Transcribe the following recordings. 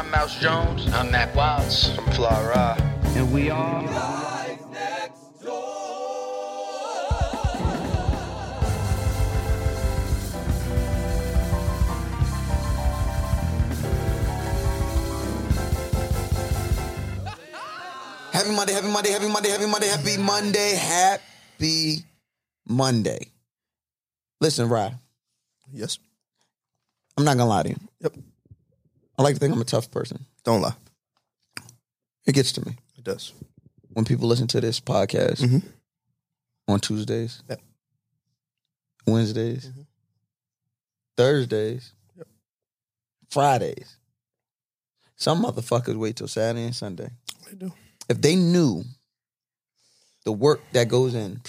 I'm Mouse Jones. I'm Mac Watts from Flora. And we are. Live next door. happy Monday, happy Monday, happy Monday, happy Monday, happy Monday, happy Monday. Listen, Rye, Yes. I'm not gonna lie to you. Yep. I like to think I'm a tough person. Don't lie. It gets to me It does. when people listen to this podcast Mhm. on Tuesdays, Yep. Wednesdays, Mhm. Thursdays, Yep. Fridays. Some motherfuckers wait till Saturday and Sunday. They do. If they knew the work that goes in,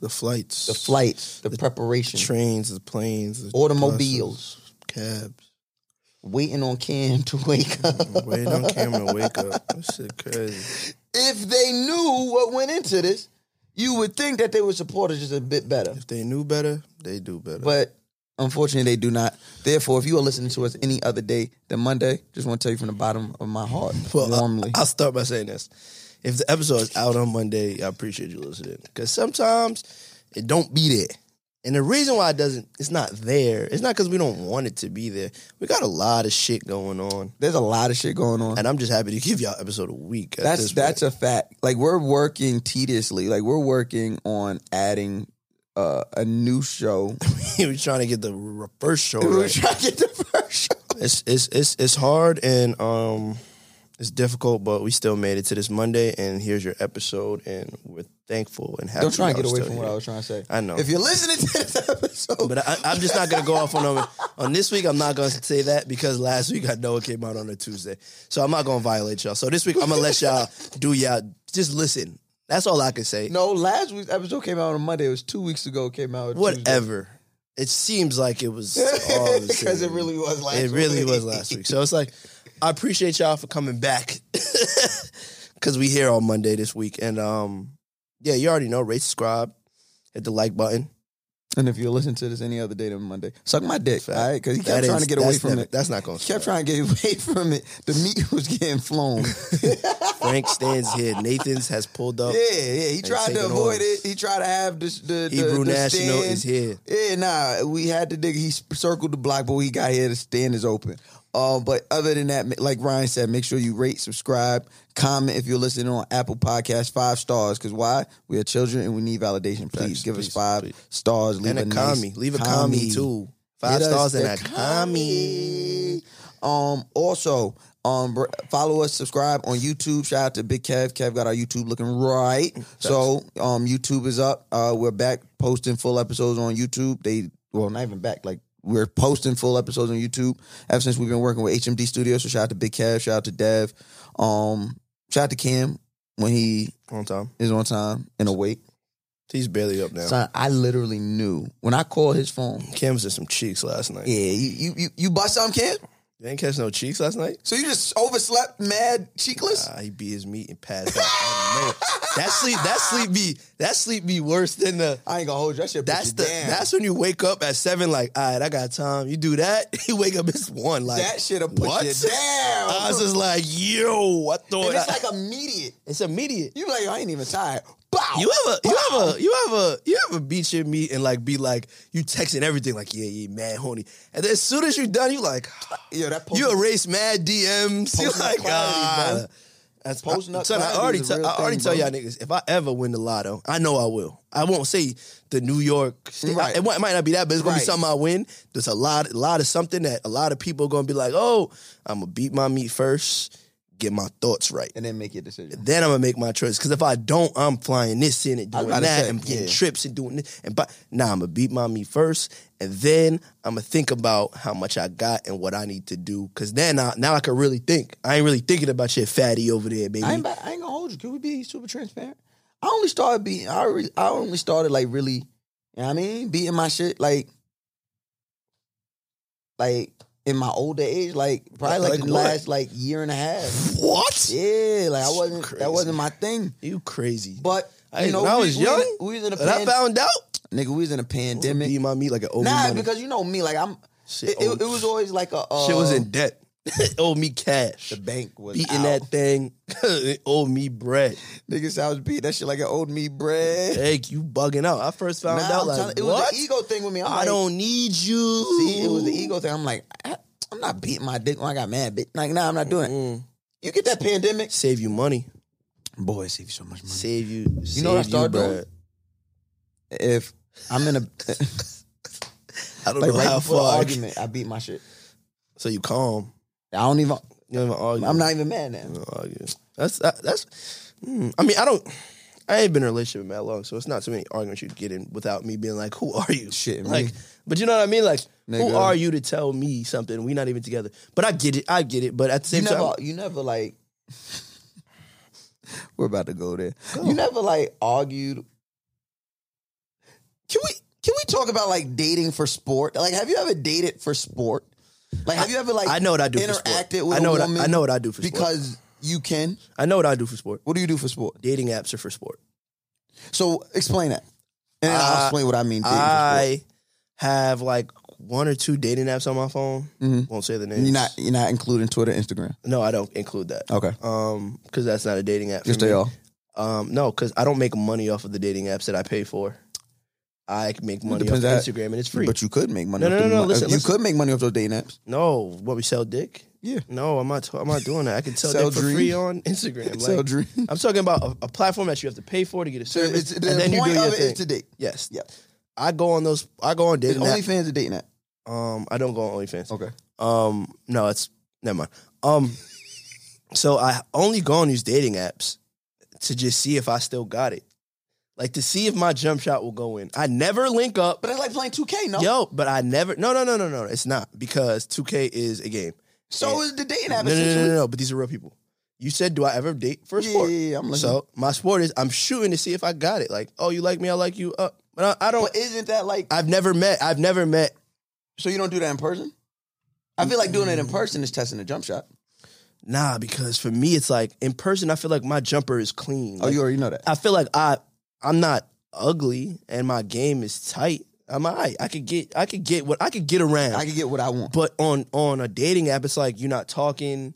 The flights, the flights, the preparation, trains, the planes, the Automobiles. buses, cabs. Waiting on Cam to wake up. Waiting on camera to wake up. That shit crazy. if they knew what went into this, you would think that they would support us just a bit better. If they knew better, they do better. But unfortunately, they do not. Therefore, if you are listening to us any other day than Monday, just want to tell you from the bottom of my heart, Well, warmly. I'll start by saying this. If the episode is out on Monday, I appreciate you listening. Because sometimes it don't be there. And the reason why it doesn't, it's not there, it's not because we don't want it to be there. We got a lot of shit going on. There's a lot of shit going on. And I'm just happy to give y'all episode a week. at that's this that's a fact. Like we're working tediously. Like we're working on adding uh, a new show. we was trying to get the r- first show We're right. trying to get the first show. It's it's it's it's hard and um it's difficult, but we still made it to this Monday, and here's your episode, and we're thankful and happy. Don't try and get away from what. I was trying to say. I know. If you're listening to this episode, But I, I'm just not gonna go off on on this week. I'm not gonna say that because last week I know it came out on a Tuesday, so I'm not gonna violate y'all. So this week I'm gonna let y'all do y'all just listen. That's all I can say. no, last week's episode came out on a Monday. It was two weeks ago. It came out. Tuesday. Whatever. It seems like it was because it really was last. It really was last week. So it's like, I appreciate y'all for coming back because we here on Monday this week. And um, yeah, you already know, rate, subscribe, hit the like button. And if you listen to this any other day than Monday, suck my dick, Fact. all right? Because he That kept trying is- to get away from never- it. That's not going to He kept trying to get away from it. The meat was getting flown. Frank stands here. Nathan's has pulled up. Yeah, yeah. He tried to avoid orders. it. He tried to have the the, the the National stand. is here. Yeah, nah. We had to dig. He circled the block, but we got here. The stand is open. Um, but other than that, like Ryan said, make sure you rate, subscribe, comment if you're listening on Apple Podcast, five stars. Because why? We are children and we need validation. Please give please, us five please. stars. Leave And a nice commie. Leave a commie, too. Five stars and a commie. Um. Also, um, follow us, subscribe on YouTube. Shout out to Big Kev. Kev got our YouTube looking right. So, um, YouTube is up. Uh, we're back posting full episodes on YouTube. They well, not even back. Like we're posting full episodes on YouTube ever since we've been working with HMD Studios. So shout out to Big Kev. Shout out to Dev. Um, shout out to Kim when he On time. is on time and awake. He's barely up now. Son, I literally knew when I called his phone. Cam was in some cheeks last night. Yeah, you you you, you bust something, Kim. You ain't catch no cheeks last night? So you just overslept, mad cheekless. Ah, he beat his meat and passed out. That sleep, that sleep be, that sleep be worse than the. I ain't gonna hold you. That shit That's the. down. That's when you wake up at seven. Like, all right, I got time. You do that. You wake up it's one. Like that shit'll put what? you down. I was just like, yo, I thought and it's I- like immediate. it's immediate. You like, I ain't even tired. Bow. You ever, you ever, you ever, you ever beat your meat and like be like you texting everything like yeah, yeah, mad horny, and then as soon as you're done, you like Yeah, that post- you erase mad DMs. You like ah. That's Posting I, up son, I already, tell- I already thing, tell y'all niggas if I ever win the lotto, I know I will. I won't say the New York. State. Right. It, might, it might not be that, but it's gonna be something I win. There's a lot, a lot of something that a lot of people are gonna be like, oh, I'm gonna beat my meat first, get my thoughts right. and then make your decision. Then I'm gonna make my choice. Because if I don't, I'm flying this in and doing that say, and getting yeah. trips and doing this. And but now I'm gonna beat my meat first, and then I'm gonna think about how much I got and what I need to do. Because then I, now I can really think. I ain't really thinking about your fatty over there, baby. I ain't, I ain't gonna hold you. Can we be super transparent? I only started being. I re- I only started like really. You know what I mean, beating my shit like, like in my older age, like probably like, Like the what? last like year and a half. what? Yeah, like I wasn't. Crazy. That wasn't my thing. You crazy? But I, you know, when I was we, young, we was in a and I found out. nigga. We was in a pandemic. Beat my meat like an old Nah, money. because you know me, like I'm. Shit, It, it, it was always like a. Uh, shit was in debt. owe me cash. The bank was beating out. that thing. owe me bread. Nigga said I was beating that shit like an old me bread. Hey, you bugging out. I first found Nah, out like it what? was the ego thing with me. I'm I like, don't need you. See, it was the ego thing. I'm like, I, I'm not beating my dick when I got mad. Bitch. Like, nah, I'm not doing it. You get that pandemic, Save you money. boy, it save you so much money. Save you. You know what I save started doing? If I'm in a I don't like know right how far. argument, I beat my shit. So you calm. I don't even. You don't even argue. I'm not even mad now. You don't argue. That's that, that's. mm, I mean, I don't. I ain't been in a relationship with Matt long, so it's not too many arguments you'd get in without me being like, "Who are you?" Shit, me. like, but you know what I mean? Like, who are you to tell me something? We not even together. But I get it. I get it. But at the You same time, you never like. We're about to go there. You never like argued. Can we can we talk about like dating for sport? Like, have you ever dated for sport? Like, have you ever like I know what I do for sport. interacted with I know a what I- woman I know what I do for sport. because you can. I know what I do for sport. What do you do for sport? Dating apps are for sport. So explain that, and then I'll Uh, explain what I mean. Dating I have like one or two dating apps on my phone. Mhm. Won't say the names. You're not you're not including Twitter, Instagram. No, I don't include that. Okay, Um, because that's not a dating app. for just they all. Um, no, because I don't make money off of the dating apps that I pay for. I can make money off depends Instagram and it's free. But you could make money. No, off no, no, no, listen, you listen. could make money off those dating apps. no, what we sell dick? Yeah. No, I'm not. I'm not doing that. I can sell, Sell dick for dream. free on Instagram. Sell Like, dream. I'm talking about a, a platform that you have to pay for to get a So service, it's, the and then you point do your of it thing. is to date. yes, Yep. I go on those. I go on dating apps. OnlyFans a dating app? Um, I don't go on OnlyFans. Okay. Um, no, it's never mind. Um, so I only go on these dating apps to just see if I still got it, like to see if my jump shot will go in. I never link up, But it's like playing 2K, no? yo, but I never. No, no, no, no, no. It's not because 2K is a game. So is the dating app. no, no, no, no, no. But these are real people. You said, do I ever date for Yeah, sport? yeah, yeah, I'm. So my sport is I'm shooting to see if I got it. Like, oh, you like me, I like you. Uh, but I, I don't. But isn't that like, I've never met. I've never met. so you don't do that in person? I feel like doing it in person is testing a jump shot. Nah, because for me, it's like in person. I feel like my jumper is clean. Oh, Like, you already know that. I feel like I I'm not ugly and my game is tight. I'm alright. I could get I could get what I could get around. I could get what I want. but on on a dating app, it's like you're not talking.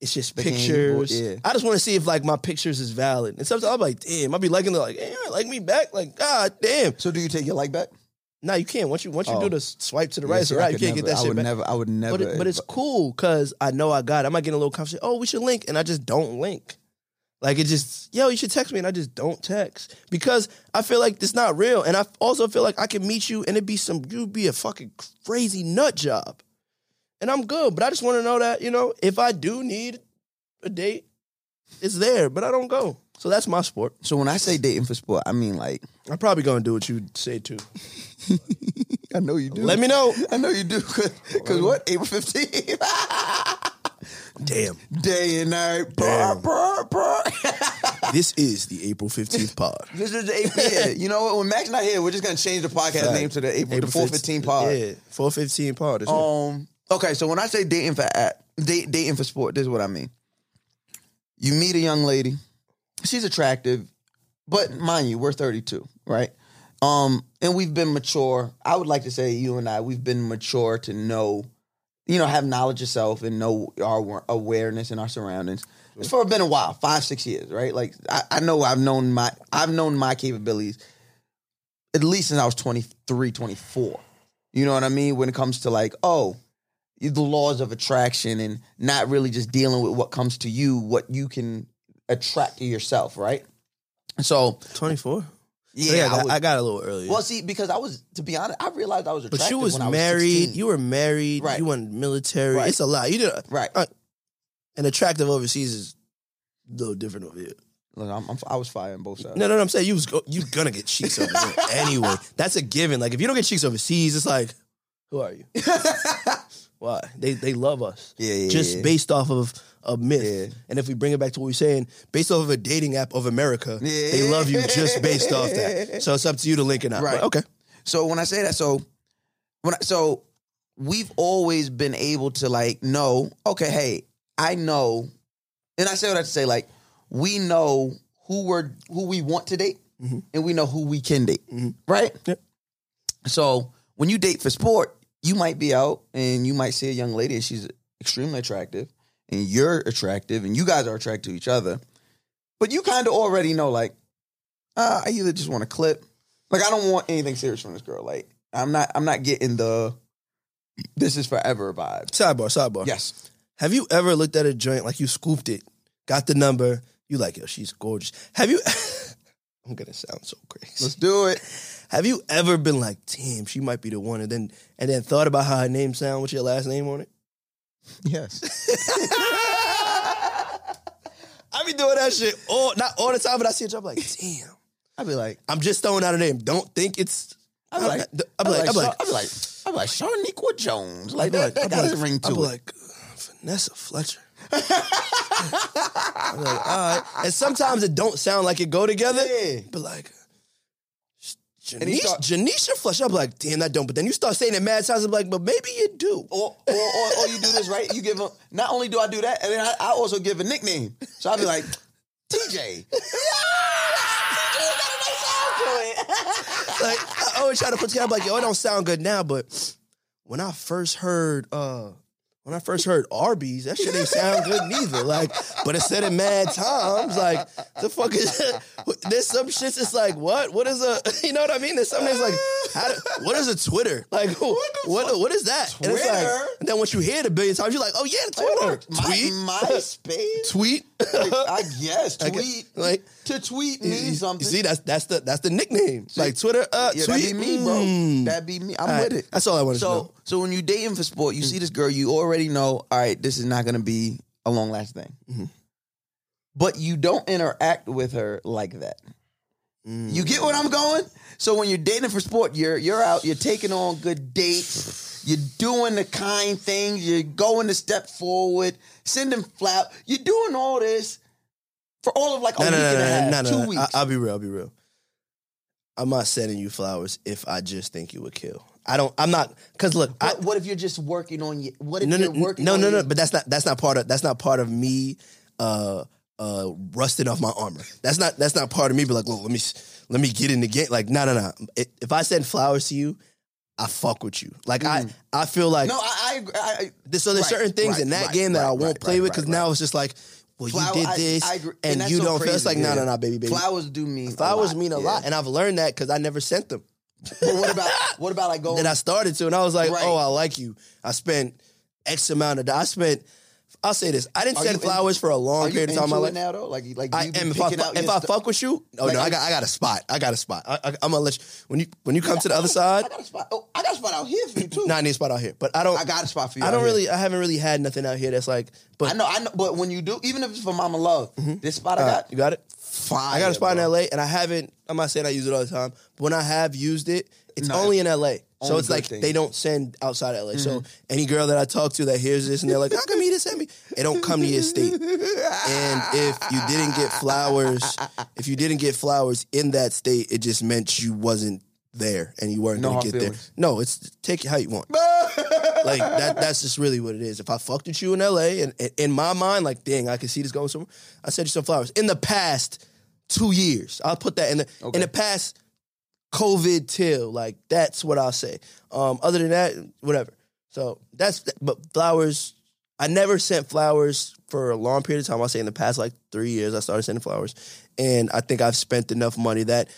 It's just pictures. yeah. I just want to see if like my pictures is valid. And sometimes I'm like, damn, I'll be liking it like, damn, like me back. Like, god damn. So do you take your like back? Nah, you can't. Once you once you Oh. do the swipe to the right, all I right. You can't get never- that I shit would back. never. I would never. But, it, but it's cool because I know I got it. I might get a little conversation. Oh, we should link. And I just don't link. Like it just, yo, you should text me. And I just don't text because I feel like it's not real. And I also feel like I can meet you and it'd be some, you'd be a fucking crazy nut job. And I'm good. But I just want to know that, you know, if I do need a date, it's there, but I don't go. So that's my sport. So when I say dating for sport, I mean like I'm probably to do what you say too. I know you do. Let me know. I know you do. Because what? April 15th. Damn. Day and night. Brr, brr, brr. This is the April 15th pod. this is the April. Yeah. You know what? When Mac's not here, we're just going to change the podcast name to the April, the 415 pod. Yeah, 415 pod. That's it. Um. Okay, so when I say dating for at date, dating for sport, this is what I mean. You meet a young lady, she's attractive, but mind you, we're 32, right? Um, and we've been mature. I would like to say you and I, we've been mature to know you know, have knowledge of self and know our awareness and our surroundings. It's for been a while, five, six years, right? Like I, I know I've known my I've known my capabilities at least since I was 23, 24. You know what I mean? When it comes to like, oh, the laws of attraction and not really just dealing with what comes to you, what you can attract to yourself, right? So 24. Yeah, I, I got, was- I got a little earlier. well, see, because I was to be honest, I realized I was attractive. but you was married. 16. you were married. Right. You went military. Right. It's a lot. You did. right. uh, and attractive overseas is a little different over here. Look, I'm, I'm, I was firing both sides. No, no, no. I'm saying you was go, you gonna get cheeks over anyway. That's a given. Like if you don't get cheeks overseas, it's like, who are you? Why? They they love us. Yeah, yeah, Just yeah. based off of a myth. Yeah. And if we bring it back to what we're saying, based off of a dating app of America, they love you just based off that. So it's up to you to link it up. Right. But okay. So when I say that, so when I, so we've always been able to like know, okay, hey, I know, and I say what I say, like we know who we're who we want to date, mm-hmm. and we know who we can date, mm-hmm. right? Yep. So when you date for sport, you might be out and you might see a young lady and she's extremely attractive, and you're attractive, and you guys are attracted to each other, but you kind of already know, like, uh, I either just want to clip, like, I don't want anything serious from this girl. Like, I'm not, I'm not getting the this is forever vibe. Sidebar, sidebar. Yes. Have you ever looked at a joint like you scooped it, got the number, you like, yo, she's gorgeous. Have you I'm gonna sound so crazy. Let's do it. Have you ever been like, damn, she might be the one, and then and then thought about how her name sound with your last name on it? Yes. I be doing that shit all not all the time, but I see it, I'm like, damn. I'd be like, I'm just throwing out a name. Don't think it's I'd be like, I'd be like, I'd be like, I'd be like, I'd be like, Shaniqua Jones. Like that, like, that got like, ring to it. be like, Vanessa Fletcher. I'm like, all right. And sometimes it don't sound like it go together. Yeah. But like, Janisha, start- Janisha Fletcher. I'm like, damn, that don't. But then you start saying it mad times. I'm like, but maybe you do. or, or, or, or you do this right. You give them. Not only do I do that, and then I, I also give a nickname. So I'll be like, TJ. like I always try to put together. I'm like, yo, it don't sound good now, but when I first heard, uh, when I first heard Arby's, that shit ain't sound good neither. Like, but it said it mad times. Like, the fuck is? There's some shits. It's like, what? What is a? You know what I mean? There's something that's like, how do, what is a Twitter? Like, what? What is that? And, it's like, Twitter? and then once you hear it a billion times, you're like, oh yeah, Twitter. My, Tweet. MySpace. Tweet. Like, I guess I guess- tweet. like- to tweet You- means you something. see, that's that's the that's the nickname. like Twitter. Uh, yeah, tweet. that'd be me, bro. Mm. That'd be me. I'm right, with it. That's all I want to know. So, so when you dating for sport, you see this girl, you already know, all right, this is not going to be a long last thing. Mm-hmm. But you don't interact with her like that. Mm. You get what I'm going? So when you're dating for sport, you're you're out, you're taking on good dates, you're doing the kind things, you're going to step forward, sending flap, you're doing all this for all of like a No, week no, and a half, two weeks. I, will be real. I'll be real. I'm not sending you flowers if I just think you would kill. I don't. I'm not because look. I, what if you're just working on you? What if no, no, you're working? no, on no, no. your- But that's not. That's not part of. That's not part of me. Uh, uh, rusting off my armor. That's not. That's not part of me. But like, look, let me let me get in the game. Like, no, no, no. If- I send flowers to you, I fuck with you. Like, I I feel like Mm. No, I, I. I, so there's Right, certain things right, in that right, game that I won't play with because now it's just like, well, Flower- you did this, I and, that's you so don't feel. It's like, no, no, no, baby, baby. Flowers do mean a Flowers lot, mean a yeah. lot, and I've learned that because I never sent them. But what about what about like going? Then I started to, and I was like, Right. oh, I like you. I spent X amount of. I spent. I'll say this: I didn't Are send flowers in- for a long period of time my life. now though? Like like I you am if I, fu- if I fuck with you, oh Like, no, I got I got a spot. I got a spot. I, I, I'm gonna let you when you when you come to the other side. I got a spot. Oh, I got a spot out here for you too. Nah, I need a spot out here, but I don't. I got a spot for you. I don't here. really. I haven't really had nothing out here that's like. But I know, I know, but when you do, even if it's for Mama Love, this spot I Uh, got, you got it. Fire. I got a spot bro. in LA, and I haven't. I'm not saying I use it all the time, but when I have used it, it's No. only in LA. So it's like things. they don't send outside LA. So mm-hmm. any girl that I talk to that hears this and they're like, "How come he didn't send me?" It don't come to your state. And if you didn't get flowers, if you didn't get flowers in that state, it just meant you wasn't there and you weren't No gonna get there. No, it's take it how you want. like that that's just really what it is. If I fucked with you in LA and, and in my mind, like, dang, I can see this going somewhere, I sent you some flowers. In the past two years, I'll put that in the in the past COVID till, like that's what I'll say. Um, other than that, whatever. So that's but flowers. I never sent flowers for a long period of time. I'll say in the past like three years, I started sending flowers, and I think I've spent enough money that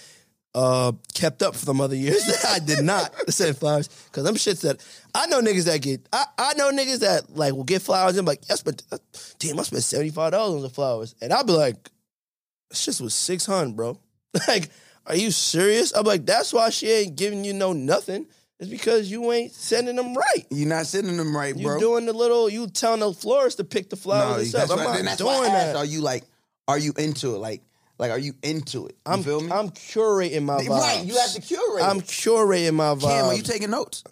uh, kept up for them other years that I did not send flowers because them shits that I know niggas that get. I, I know niggas that like will get flowers and be like, I spent, uh, damn, I spent seventy five dollars on the flowers, and I'll be like, this shit was six hundred, bro. like, are you serious? I'm like, that's why she ain't giving you no nothing. It's because you ain't sending them right. You're not sending them right, bro You doing the little, you telling the florist to pick the no, flowers that's and stuff. I'm not that's why doing that. Are you like, are you into it? Like, like, are you into it? You I'm, feel me? I'm curating my vibes. right. You have to curate. I'm curating my vibes. Cam, are you taking notes?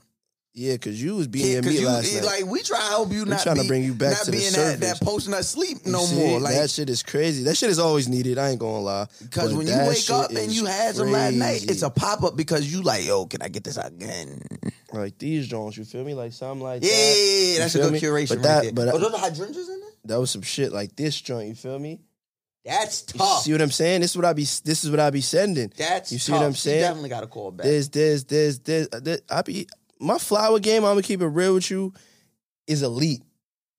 yeah, because you was being Yeah, me you last night. like we try to help you not trying to bring you back not to the being that, that surface. posting asleep You no see, more. Like that shit is crazy. That shit is always needed. I ain't gonna lie. Because But when you wake up and you had some last night, it's a pop up because you like, yo, can I get this again? like these Jones. You feel me? Like something like Yeah, that. yeah, yeah, You that's a good me? curation But right that, there. but oh, those are hydrangeas in there. that was some shit like this joint. You feel me? That's tough. You see what I'm saying? This is what I be. This is what I be sending. That's you see tough. what I'm saying? definitely got to call back. This, this, this, this, this. I be my flower game. I'm gonna keep it real with you. Is elite.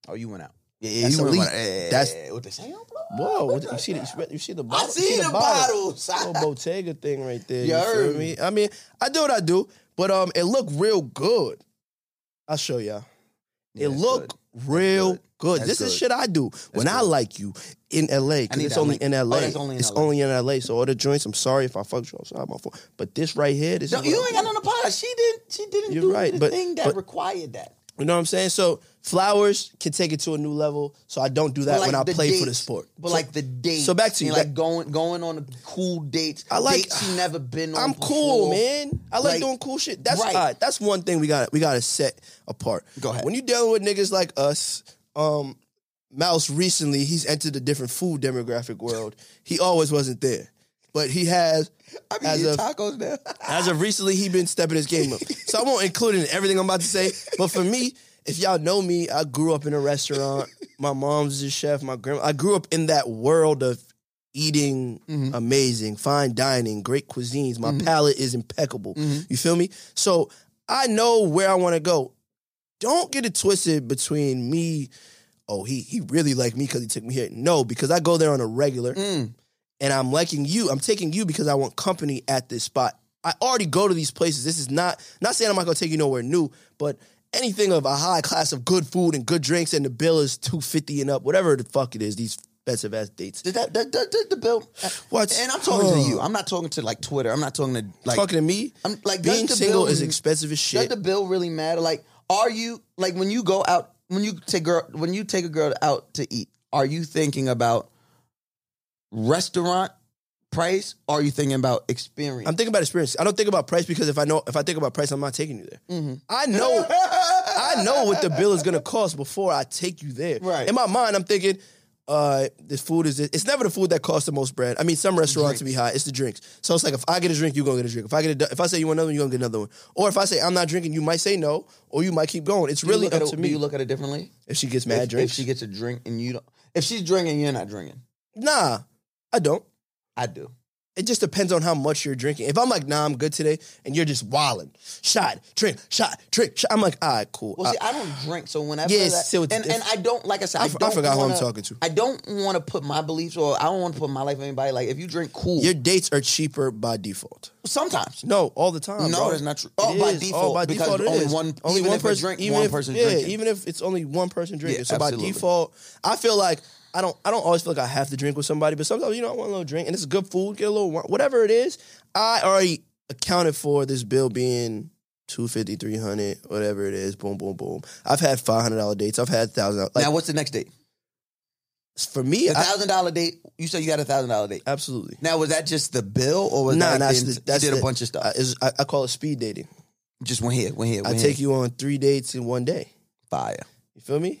oh, you went out. Yeah, yeah, That's you went elite. out. Yeah, That's- yeah, with the. Whoa! What the, you see the you see the I bottle? see you the bottles. Little Bottega thing right there. You You, heard feel me? I mean, I do what I do, but um, it looked real good. I'll show y'all. Yeah, it looked good. real good. good. That's This is shit I do when I like you in LA because it's only in LA. Oh, only in it's LA. only in LA. So all the joints. I'm sorry if I fucked you up. Sorry, my fault. But this right here, this No, is you ain't got on the pod. She didn't. She didn't You're do right, the but- thing that but- required that. You know what I'm saying? So flowers can take it to a new level. So I don't do that like, when I play for the sport. But So- like the dates. so back to you, like going going on the cool dates. I like- dates she never been on. I'm cool, man. I like, Like, doing cool shit. That's right, that's one thing we got we got to set apart. Go ahead. When you dealing with niggas like us, um, Mouse recently he's entered a different food demographic world. He always wasn't there, but he has. I be as of tacos now. as of recently, he been stepping his game up. So I won't include it in everything I'm about to say. But for me, if y'all know me, I grew up in a restaurant. My mom's a chef. My grandma. I grew up in that world of eating mm-hmm. amazing, fine dining, great cuisines. My mm-hmm. palate is impeccable. Mm-hmm. You feel me? So I know where I want to go. Don't get it twisted between me. Oh, he he really liked me because he took me here. No, because I go there on a regular Mm. and I'm liking you. I'm taking you because I want company at this spot. I already go to these places. This is not not saying I'm not gonna take you nowhere new, but anything of a high class of good food and good drinks, and the bill is two fifty and up, whatever the fuck it is. These expensive ass dates. Did that, that, that, that the bill? What? And I'm talking to Oh. you. I'm not talking to like Twitter. I'm not talking to like Talking to me, I'm like being single bill- is expensive as shit. Does the bill really matter? Like, are you like when you go out when you take girl when you take a girl out to eat? Are you thinking about restaurant price? Or are you thinking about experience? I'm thinking about experience. I don't think about price because if I know if I think about price, I'm not taking you there. Mm-hmm. I know I know what the bill is gonna cost before I take you there. Right. In my mind, I'm thinking, uh, this food is it's never the food that costs the most bread. I mean, some restaurants be high. It's the drinks. So it's like if I get a drink, you're gonna get a drink. If I get a, if I say you want another one, you're gonna get another one. Or if I say I'm not drinking, you might say no, or you might keep going. It's Do really up to me. you look at it differently? if she gets mad if, drinks, if she gets a drink and you don't, if she's drinking, you're not drinking. nah, I don't. I do. It just depends on how much you're drinking. If I'm like, nah, I'm good today, and you're just wilding, shot, drink, shot, drink, shot, I'm like, all right, cool. Well, I- see, uh, I don't drink, so whenever Yeah, that, it's and, and I don't like I said, I I, f- I don't forgot who I'm talking to. I don't want to put my beliefs or I don't want to put my life on anybody. Like if you drink, cool. your dates are cheaper by default. Sometimes. No, all the time. No, bro. that's not true. Oh, by default, oh, by because default, it only is. one- only one person, drink, even one if, person's yeah, drinking. even if it's only one person drinking. Yeah, so by default, I feel like I don't. I don't always feel like I have to drink with somebody, but sometimes you know I want a little drink and it's good food, get a little whatever it is. I already accounted for this bill being. 250 300 whatever it is boom boom boom i've had $500 dates i've had $1000 like now, what's the next date? for me a thousand dollar date. You said you had a thousand dollar date. absolutely Now, was that just the bill, or was nah, that that's the, that's you did the- a bunch of stuff? I, I, call it speed dating just went here, went here, I take you on three dates in one day. fire. You feel me?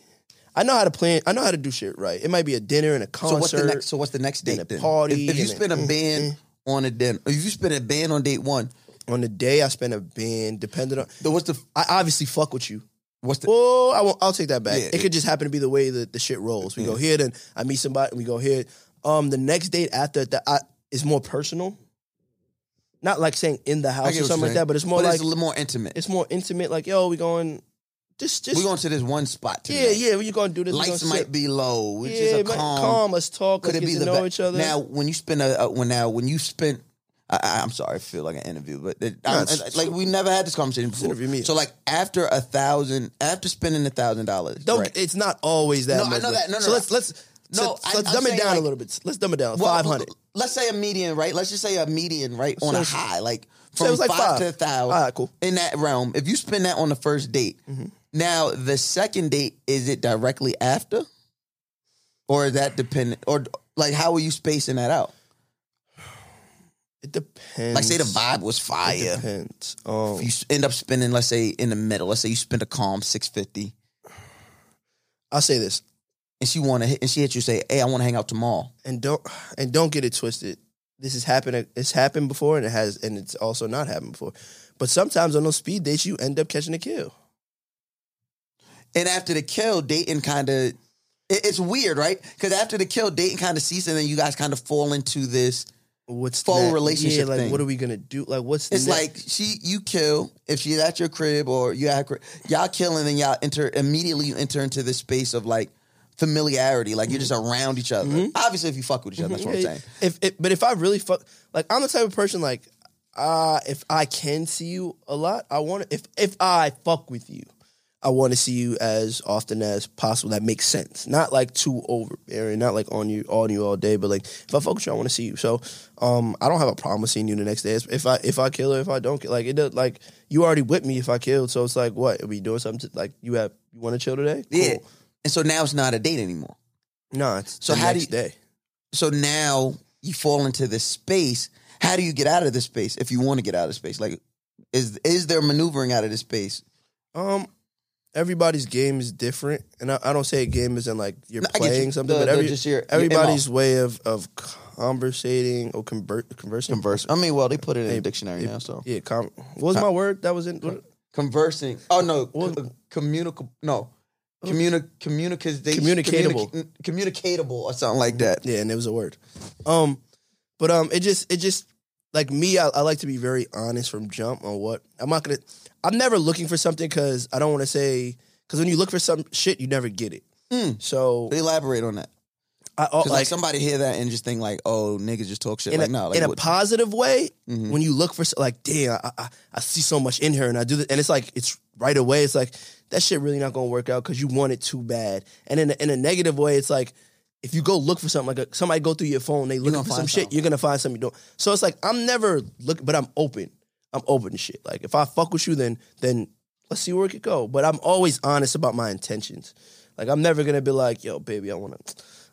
I know how to plan. I know how to do shit right. It might be a dinner and a concert. So what's the next? So what's the next and date? a then? party If, if you and a- spend a band on a dinner, if you spend a band on date one, on the day I spend a band, depending on. then what's the I obviously fuck with you. what's the? Oh, I won't, I'll take that back. Yeah. it could just happen to be the way that the shit rolls. We go here, then I meet somebody, and we go here. Um, the next date after that I, is more personal. Not like saying in the house or something like that, but it's more but like it's a little more intimate. it's more intimate. Like, yo, we going just just We're going to this one spot today. yeah. Yeah, we're gonna do this. Lights might sit- be low. Which yeah, is a calm. calm. Let's talk. Could it be the know be- each other. Now, when you spend a, a when now when you spend, I, I'm sorry, I feel like an interview, but it, No, like we never had this conversation before. interview me. So like after a thousand, after spending a thousand dollars, don't. right? It's not always that. No, I know that. No, no, so no. let's let's No, so- I- let's I'm dumb it down like- a little bit. Let's dumb it down. Well, Five hundred. Let's say a median, right? Let's just say a median, right, on So a high, like from like five, five. to a thousand. All right, cool. Mm-hmm. In that realm, if you spend that on the first date, now the second date is it directly after, or is that dependent, or like how are you spacing that out? It depends. Like say the vibe was It fire. depends. Um, If you end up spending, let's say in the middle, let's say you spend a calm six fifty, I'll say this, and she want to hit, and she hit you say, "Hey, I want to hang out tomorrow." and don't and don't get it twisted. This has happened. It's happened before, and it has, and it's also not happened before. But sometimes on those speed dates, you end up catching a kill. And after the kill, dating kind of it, it's weird, right? Because after the kill, dating kind of ceases, and then you guys kind of fall into this. What's Full that? relationship Yeah, like thing. what are we gonna do? Like what's It's next? like she you kill if she's at your crib or you at crib, y'all kill and then y'all enter immediately you enter into this space of like familiarity, like you're just around each other. Obviously, if you fuck with each other, that's what I'm Mm-hmm. Saying. If, if but if I really fuck, like I'm the type of person like, uh, if I can see you a lot, I want to. If if I fuck with you, I want to see you as often as possible. That makes sense. Not like too overbearing. Not like on you on you all day. But like if I fuck with you, I want to see you. So um, I don't have a problem with seeing you the next day. If I if I kill her, if I don't kill, like it does. Like you already with me if I killed. So it's like what are we doing something? To, like you have you want to chill today? Yeah. And so now it's not a date anymore. No, it's So the how do you- day. So now you fall into this space. How do you get out of this space if you want to get out of space? Like, is is there maneuvering out of this space? Um, everybody's game is different, and I, I don't say a game is in like you're No, get you. playing something, The- but every, just your- everybody's way of of conversating or convert conversing. Converse. I mean, well, they put it in the dictionary hey, now. So Yeah, com- what was my word that was in? What, conversing. Oh no, co- communicable. No, communi- communicate. Communicatable. communi- communicatable or something like that. yeah, and it was a word. Um, but um, it just it just like me. I, I like to be very honest from jump on what I'm not gonna. I'm never looking for something because I don't want to say because when you look for some shit, you never get it. Mm. So Elaborate on that. I oh, Because like, somebody hear that and just think like, oh, niggas just talk shit. in like a, no, like in a positive way Mhm. when you look for like damn I, I, I see so much in her and i do this and it's like it's right away it's like that shit really not gonna work out because you want it too bad and in a, in a negative way it's like if you go look for something like a, somebody go through your phone they look for some find shit you're gonna find something you don't so it's like i'm never look but i'm open i'm open to shit like if i fuck with you then then let's see where it could go but i'm always honest about my intentions like i'm never gonna be like yo baby i wanna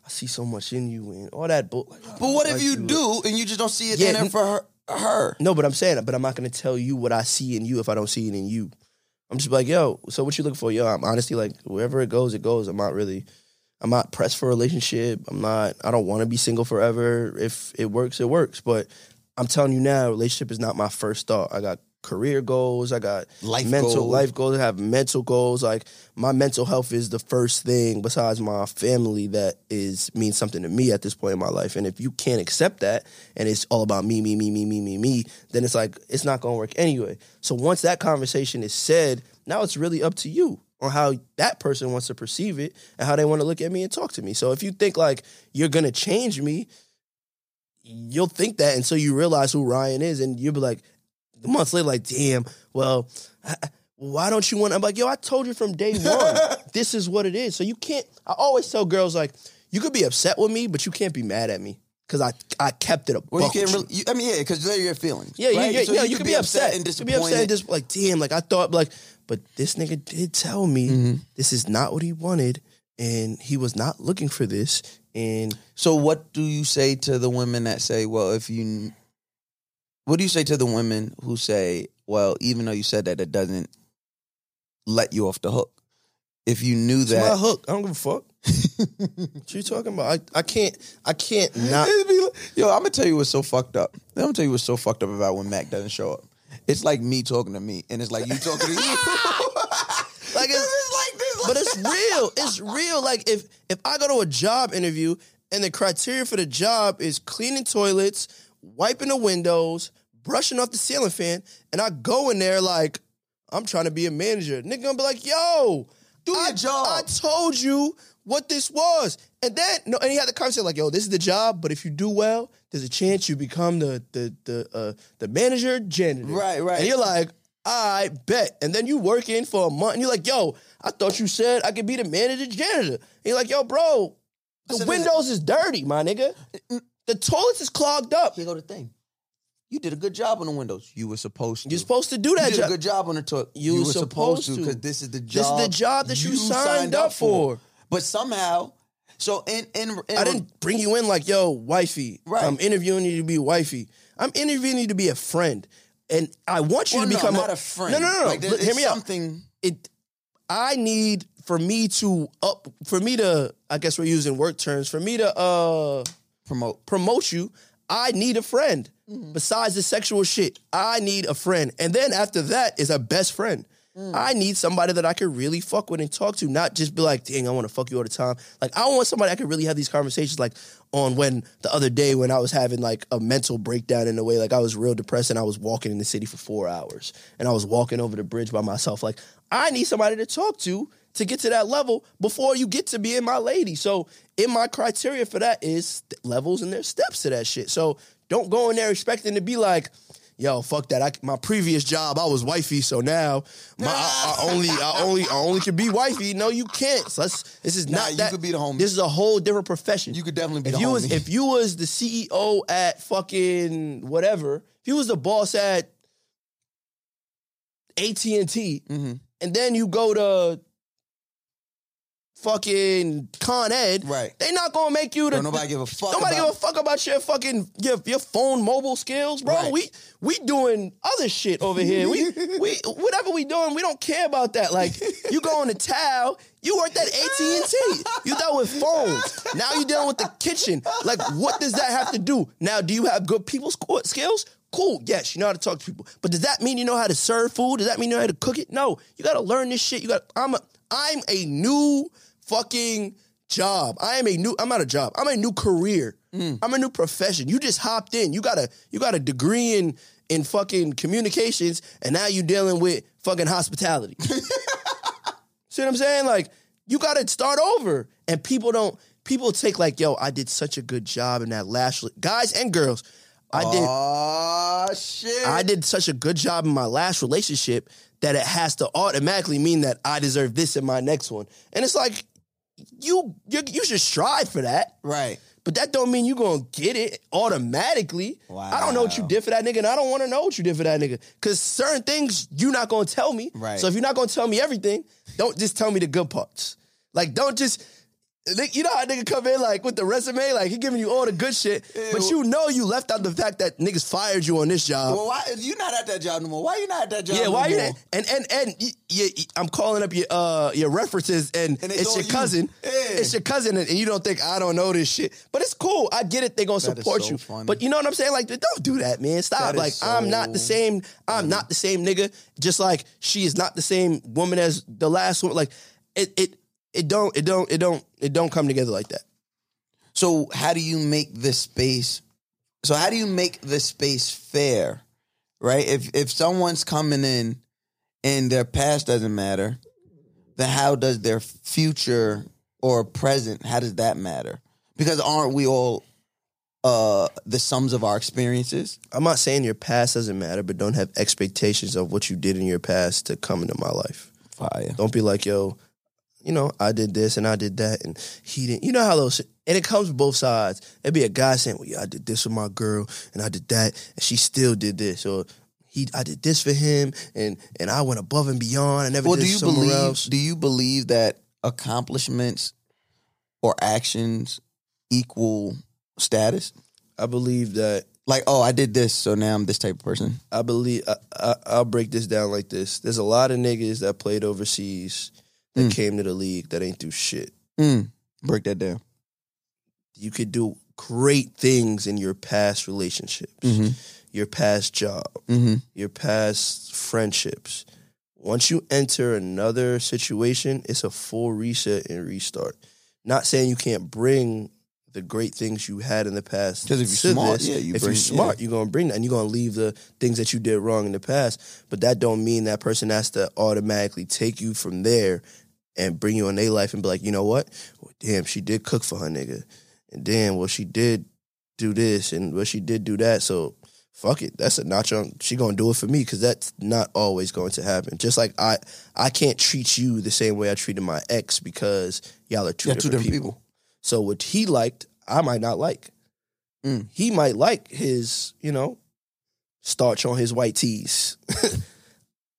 I see so much in you and all that. But, but what if you do and you just don't see it Yeah, in there for her? her? No, but I'm saying it. But I'm not going to tell you what I see in you if I don't see it in you. I'm just like, yo. So what you looking for? Yo, I'm honestly like, wherever it goes, it goes. I'm not really. I'm not pressed for a relationship. I'm not. I don't want to be single forever. If it works, it works. But I'm telling you now, relationship is not my first thought. I got career goals. I got Life mental goals. life goals. I have mental goals. Like my mental health is the first thing besides my family that is means something to me at this point in my life. And if you can't accept that and it's all about me, me, me, me, me, me, me, then it's like it's not gonna work anyway. So once that conversation is said, now it's really up to you on how that person wants to perceive it and how they want to look at me and talk to me. So if you think like you're gonna change me, you'll think that until you realize who Ryan is, and you'll be like, months later, like, damn, well, I- why don't you want? I'm like, yo, I told you from day one, this is what it is. So you can't. I always tell girls like, you could be upset with me, but you can't be mad at me because I I kept it a. Well, you can't really. You, I mean, yeah, because they're your feelings. yeah, yeah, right? yeah, So yeah. You, could be upset and You could disappointed. be upset and just like, damn, like I thought, like, but this nigga did tell me Mm-hmm. this is not what he wanted, and he was not looking for this, and So, what do you say to the women that say, "Well, if you," what do you say to the women who say, "Well, even though you said that, it doesn't let you off the hook." If you knew it's my that, hook. I don't give a fuck. what you talking about? I, I can't. I can't not. Like- yo, I'm gonna tell you what's so fucked up. I'm gonna tell you what's so fucked up about when Mac doesn't show up. It's like me talking to me, and it's like you talking to you. Like it's, but it's real. It's real. Like if if I go to a job interview and the criteria for the job is cleaning toilets, wiping the windows, brushing off the ceiling fan, and I go in there like I'm trying to be a manager. Nigga gonna be like, yo, Do I, your job. I told you what this was. And then no, and he had the conversation like, yo, this is the job, but if you do well, there's a chance you become the the the uh, the manager janitor. Right, right. And you're like, I bet. And then you work in for a month and you're like, yo, I thought you said I could be the manager janitor. And you're like, yo, bro, the said, windows is dirty, my nigga. Mm. The toilets is clogged up. Here go the thing. You did a good job on the windows. You were supposed to. You're supposed to do that. You did job. a good job on the toilet. You were were supposed, supposed to because this is the job. This is the job that you signed up for. But somehow, so in in, in I didn't bring you in like, yo, wifey. Right. I'm interviewing you to be wifey. I'm interviewing you to be a friend. And I want you Well, to no, become not a friend. No, no, no. no. Like, there- hear me out. something- It I need for me to up for me to I guess we're using work terms, for me to uh promote. promote you, I need a friend. Mm-hmm. Besides the sexual shit, I need a friend. And then after that is a best friend. Mm. I need somebody that I could really fuck with and talk to, not just be like, dang, I want to fuck you all the time. Like, I want somebody I could really have these conversations. Like, on when the other day when I was having like a mental breakdown in a way, like I was real depressed and I was walking in the city for four hours and I was walking over the bridge by myself. Like, I need somebody to talk to to get to that level before you get to being my lady. So, in my criteria for that is levels and there's steps to that shit. So, don't go in there expecting to be like, yo, fuck that. I, my previous job, I was wifey, so now my, I, I only, I only, I only can be wifey. No, you can't. So let's, this is Nah, not you that. could be the homie. This is a whole different profession. You could definitely be if the you was homie. if you was the CEO at fucking whatever. If you was the boss at AT and T, Mm-hmm. and then you go to fucking Con Ed, Right. They not gonna make you the. Don't nobody give a fuck Nobody about- give a fuck about your fucking your, your phone mobile skills, bro. Right. We we doing other shit over here. We we whatever we doing, we don't care about that. Like you going to Tao, you worked at AT and T. You dealt with phones. Now you dealing with the kitchen. Like what does that have to do? Now do you have good people skills? Cool, yes, you know how to talk to people. But does that mean you know how to serve food? Does that mean you know how to cook it? No, you got to learn this shit. You got. I'm a, I'm a new fucking job. I am a new. I'm not a job. I'm a new career. Mm. I'm a new profession. You just hopped in. You got a you got a degree in in fucking communications, and now you dealing with fucking hospitality. See what I'm saying? Like you got to start over, and people don't. People take like, yo, I did such a good job in that last. Guys and girls, I did. Oh shit! I did such a good job in my last relationship that it has to automatically mean that I deserve this in my next one. And it's like you you, you should strive for that. right. But that don't mean you gonna get it automatically. I don't know what you did for that nigga, and I don't want to know what you did for that nigga. Cause certain things you're not gonna tell me. Right. So if you're not gonna tell me everything, don't just tell me the good parts. Like don't just you know how a nigga come in like with the resume, like he giving you all the good shit, but you know you left out the fact that niggas fired you on this job. Well, why you not at that job no more? Why you not at that job? Yeah, no why you more? and and and I'm calling up your uh your references and, And it's your you. cousin. Yeah. It's your cousin and, you don't think I don't know this shit. But it's cool. I get it. They gonna That support so you. funny. But you know what I'm saying? Like don't do that, man. Stop. That Like I'm not the same. I'm not the same nigga. Just like she is not the same woman as the last one. Like it it it don't it don't it don't it don't come together like that. So how do you make this space? So how do you make this space fair? Right? If if someone's coming in and their past doesn't matter, then how does their future or present? How does that matter? Because aren't we all uh the sums of our experiences? I'm not saying your past doesn't matter, but don't have expectations of what you did in your past to come into my life. Fire. Don't be like, yo, you know, I did this and I did that, and he didn't. You know how those, and it comes both sides. It'd be a guy saying, well, yeah, I did this with my girl, and I did that, and she still did this, or he, I did this for him, and and I went above and beyond. I never Well, did do you somewhere believe else. do you believe that accomplishments or actions equal status? I believe that. Like, oh, I did this, so now I'm this type of person. I believe I, I, I'll break this down like this. There's a lot of niggas that played overseas that came to the league that ain't do shit. Mm. Break that down. You could do great things in your past relationships, your past job, Mm-hmm. your past friendships. Once you enter another situation, it's a full reset and restart. Not saying you can't bring the great things you had in the past. 'Cause if you're smart, this. yeah, you if bring- you're smart, you're gonna bring that, and you're gonna leave the things that you did wrong in the past. But that don't mean that person has to automatically take you from there and bring you in their life and be like, you know what? Well, damn, she did cook for her nigga, and damn, well, she did do this, and well, she did do that. So fuck it, that's a notch on. She gonna do it for me because that's not always going to happen. Just like I, I can't treat you the same way I treated my ex because y'all are two, Yeah, different, two different people. people. So what he liked, I might not like. Mm. He might like his, you know, starch on his white tees.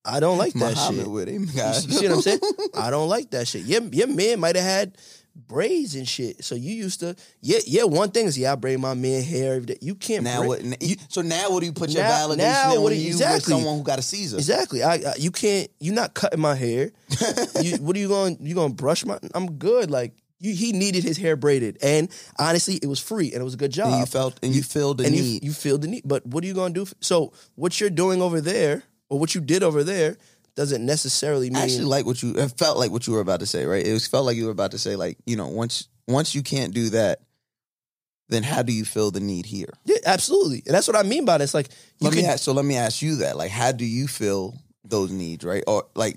I don't like that Muhammad shit. with him, You see what I'm saying? I don't like that shit. Your your man might have had braids and shit. So you used to yeah yeah. One thing is yeah, I braid my man hair every day. You can't Now braid- what? You, so now what do you put your Now- validation now what do you- you exactly. with someone who got a Caesar? Exactly. I, I you can't. You're not cutting my hair. you, what are you going? You going to brush my? I'm good. Like you, he needed his hair braided, and honestly, it was free and it was a good job. And you felt and you filled the and need. You, you feel the need. But what are you going to do? f- So what you're doing over there, or what you did over there, doesn't necessarily mean. I actually like what you. It felt like what you were about to say, right? It was felt like you were about to say, like you know, once once you can't do that, then how do you feel the need here? yeah, absolutely, and that's what I mean by this. Like you Let me ask, so let me ask you that, like, how do you feel those needs, right? Or like,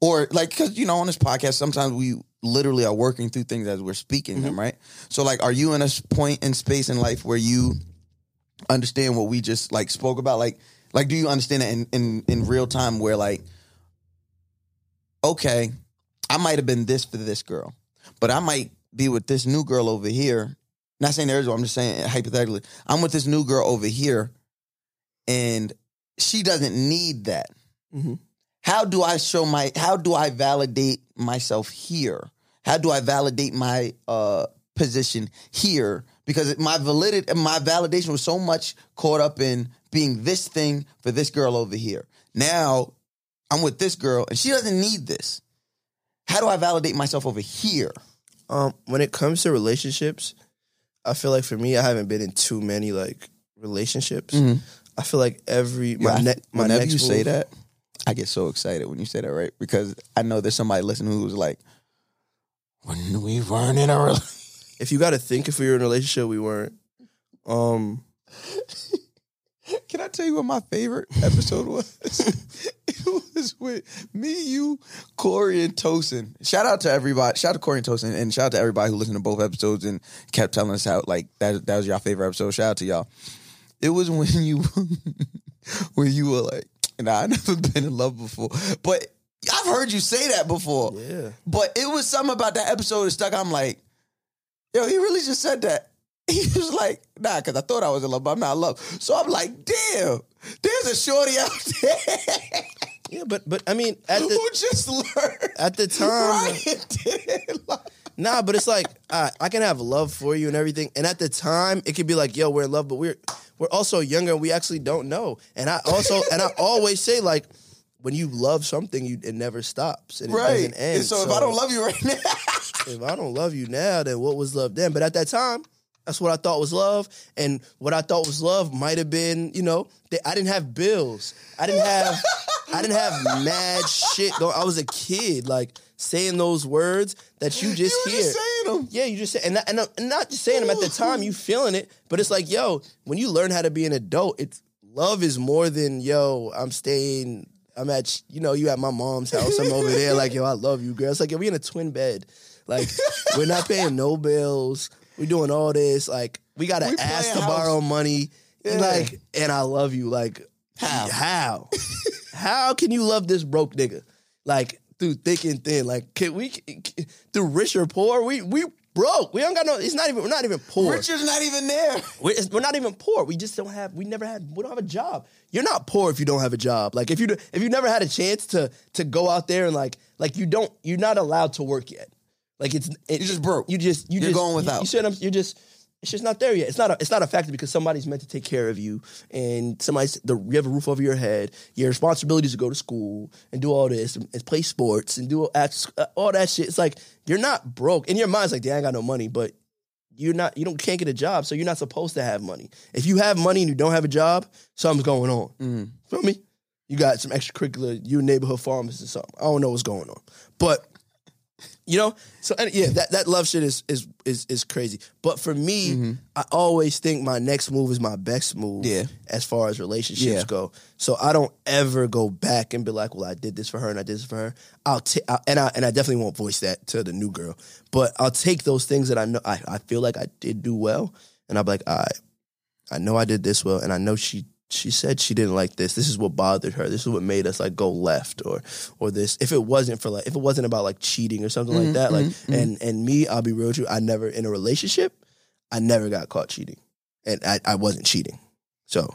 or like, because you know, on this podcast, sometimes we literally are working through things as we're speaking them, mm-hmm. right? So, like, are you in a point in space in life where you understand what we just like spoke about? Like, like, do you understand it in in, in real time? Where like, okay, I might have been this for this girl, but I might be with this new girl over here. Not saying there is, I'm just saying hypothetically, I'm with this new girl over here, and she doesn't need that. Mhm. How do I show my? How do I validate myself here? How do I validate my uh, position here? Because my validity, my validation was so much caught up in being this thing for this girl over here. Now I'm with this girl, and she doesn't need this. How do I validate myself over here? Um, when it comes to relationships, I feel like for me, I haven't been in too many like relationships. Mhm. I feel like every my Yeah, ne- my whenever next you say that, I get so excited when you say that, right? Because I know there's somebody listening who's like, when we weren't in a relationship. If you got to think if we were in a relationship, we weren't. Um, Can I tell you what my favorite episode was? it was with me, you, Corey, and Tosin. Shout out to everybody. Shout out to Corey and Tosin, and shout out to everybody who listened to both episodes and kept telling us how like that that was your favorite episode. Shout out to y'all. It was when you when you were like, nah, I never been in love before, but I've heard you say that before. yeah, But it was something about that episode that stuck. I'm like, yo, he really just said that. He was like, nah, because I thought I was in love, but I'm not in love. So I'm like, damn, there's a shorty out there yeah, but but I mean, at who the just learned. at the time, Ryan didn't like- nah, but it's like I, I can have love for you and everything, and at the time, it could be like, yo, we're in love, but we're we're also younger, and we actually don't know. And I also and I always say like. When you love something, you it never stops and it doesn't end. And so, if I don't love you right now, if I don't love you now, then what was love then? But at that time, that's what I thought was love, and what I thought was love might have been, you know, that I didn't have bills, I didn't have, I didn't have mad shit. Going. I was a kid, like saying those words that you just you hear. just saying them. Yeah, you just say, and, and, uh, and not just saying them at the time, you feeling it, but it's like, yo, when you learn how to be an adult, it's love is more than yo. I'm staying. I'm at, you know, you at my mom's house. I'm over there, like, yo, I love you, girl. It's like, yo, we in a twin bed. Like, we're not paying no bills. We're doing all this. Like, we gotta We ask to borrow money. Yeah. Like, and I love you. Like, How? How? How can you love this broke nigga? Like through thick and thin. Like can we through rich or poor? We we broke. We don't got no. It's not even. We're not even poor. Richard's not even there. We're, we're not even poor. We just don't have. We never had. We don't have a job. You're not poor if you don't have a job. Like if you if you never had a chance to to go out there and like like you don't. You're not allowed to work yet. Like it's it, You're just broke. You just you You're just going you- without. You, said I'm. You're just. It's just not there yet. It's not. A, it's not a factor because somebody's meant to take care of you, and somebody's. The, you have a roof over your head. Your responsibility is to go to school and do all this and, and play sports and do all, all that shit. It's like you're not broke. In your mind's like, damn, I ain't got no money, but you're not. You don't can't get a job, so you're not supposed to have money. If you have money and you don't have a job, something's going on. Mm. Feel me? You got some extracurricular. You neighborhood pharmacist or something. I don't know what's going on, but You know, so and, yeah, that, that love shit is is is is crazy. But for me, mm-hmm. I always think my next move is my best move. Yeah. as far as relationships Yeah. go. So I don't ever go back and be like, "Well, I did this for her and I did this for her." I'll take and I and I definitely won't voice that to the new girl. But I'll take those things that I know I, I feel like I did do well, and I'll be like, "All right, I know I did this well, and I know she she said she didn't like this. This is what bothered her. This is what made us like go left or or this. If it wasn't for like if it wasn't about like cheating or something like mm-hmm, that, like mm-hmm, and mm-hmm. and me, I'll be real with you. I never in a relationship, I never got caught cheating, and I, I wasn't cheating. So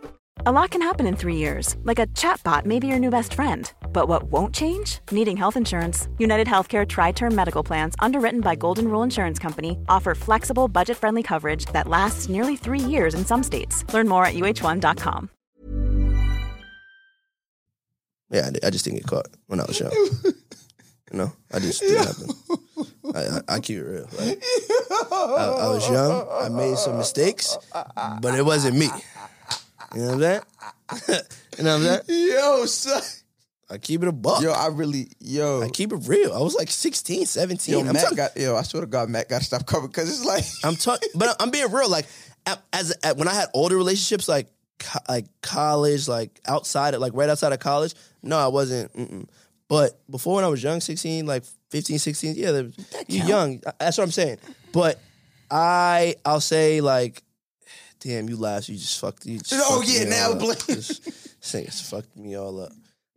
A lot can happen in three years, like a chatbot may be your new best friend. But what won't change? Needing health insurance. United Healthcare Tri Term Medical Plans, underwritten by Golden Rule Insurance Company, offer flexible, budget friendly coverage that lasts nearly three years in some states. Learn more at uhone.com. yeah, I, did- I just didn't get caught when I was young. you know, I just didn't happen. I, I, I keep it real. Like, I, I was young. I made some mistakes, but it wasn't me. You know what I'm saying? you know what I'm saying? Yo, son. I keep it a buck. Yo, I really, yo, I keep it real. I was like 16, 17. yo, I'm Matt talking. got, yo, I swear to God, Matt got to stop covering because it's like, I'm talking, but I'm being real. Like at- as when I had older relationships, like co- like college, like outside, of, like right outside of college. No, I wasn't. Mm-mm. But before when I was young, 16, like 15, 16, yeah, there- you young. That's what I'm saying. But I, I'll say like, damn, you last, you just fucked. You just Oh, fucked yeah, now. Blake. It's fucked me all up.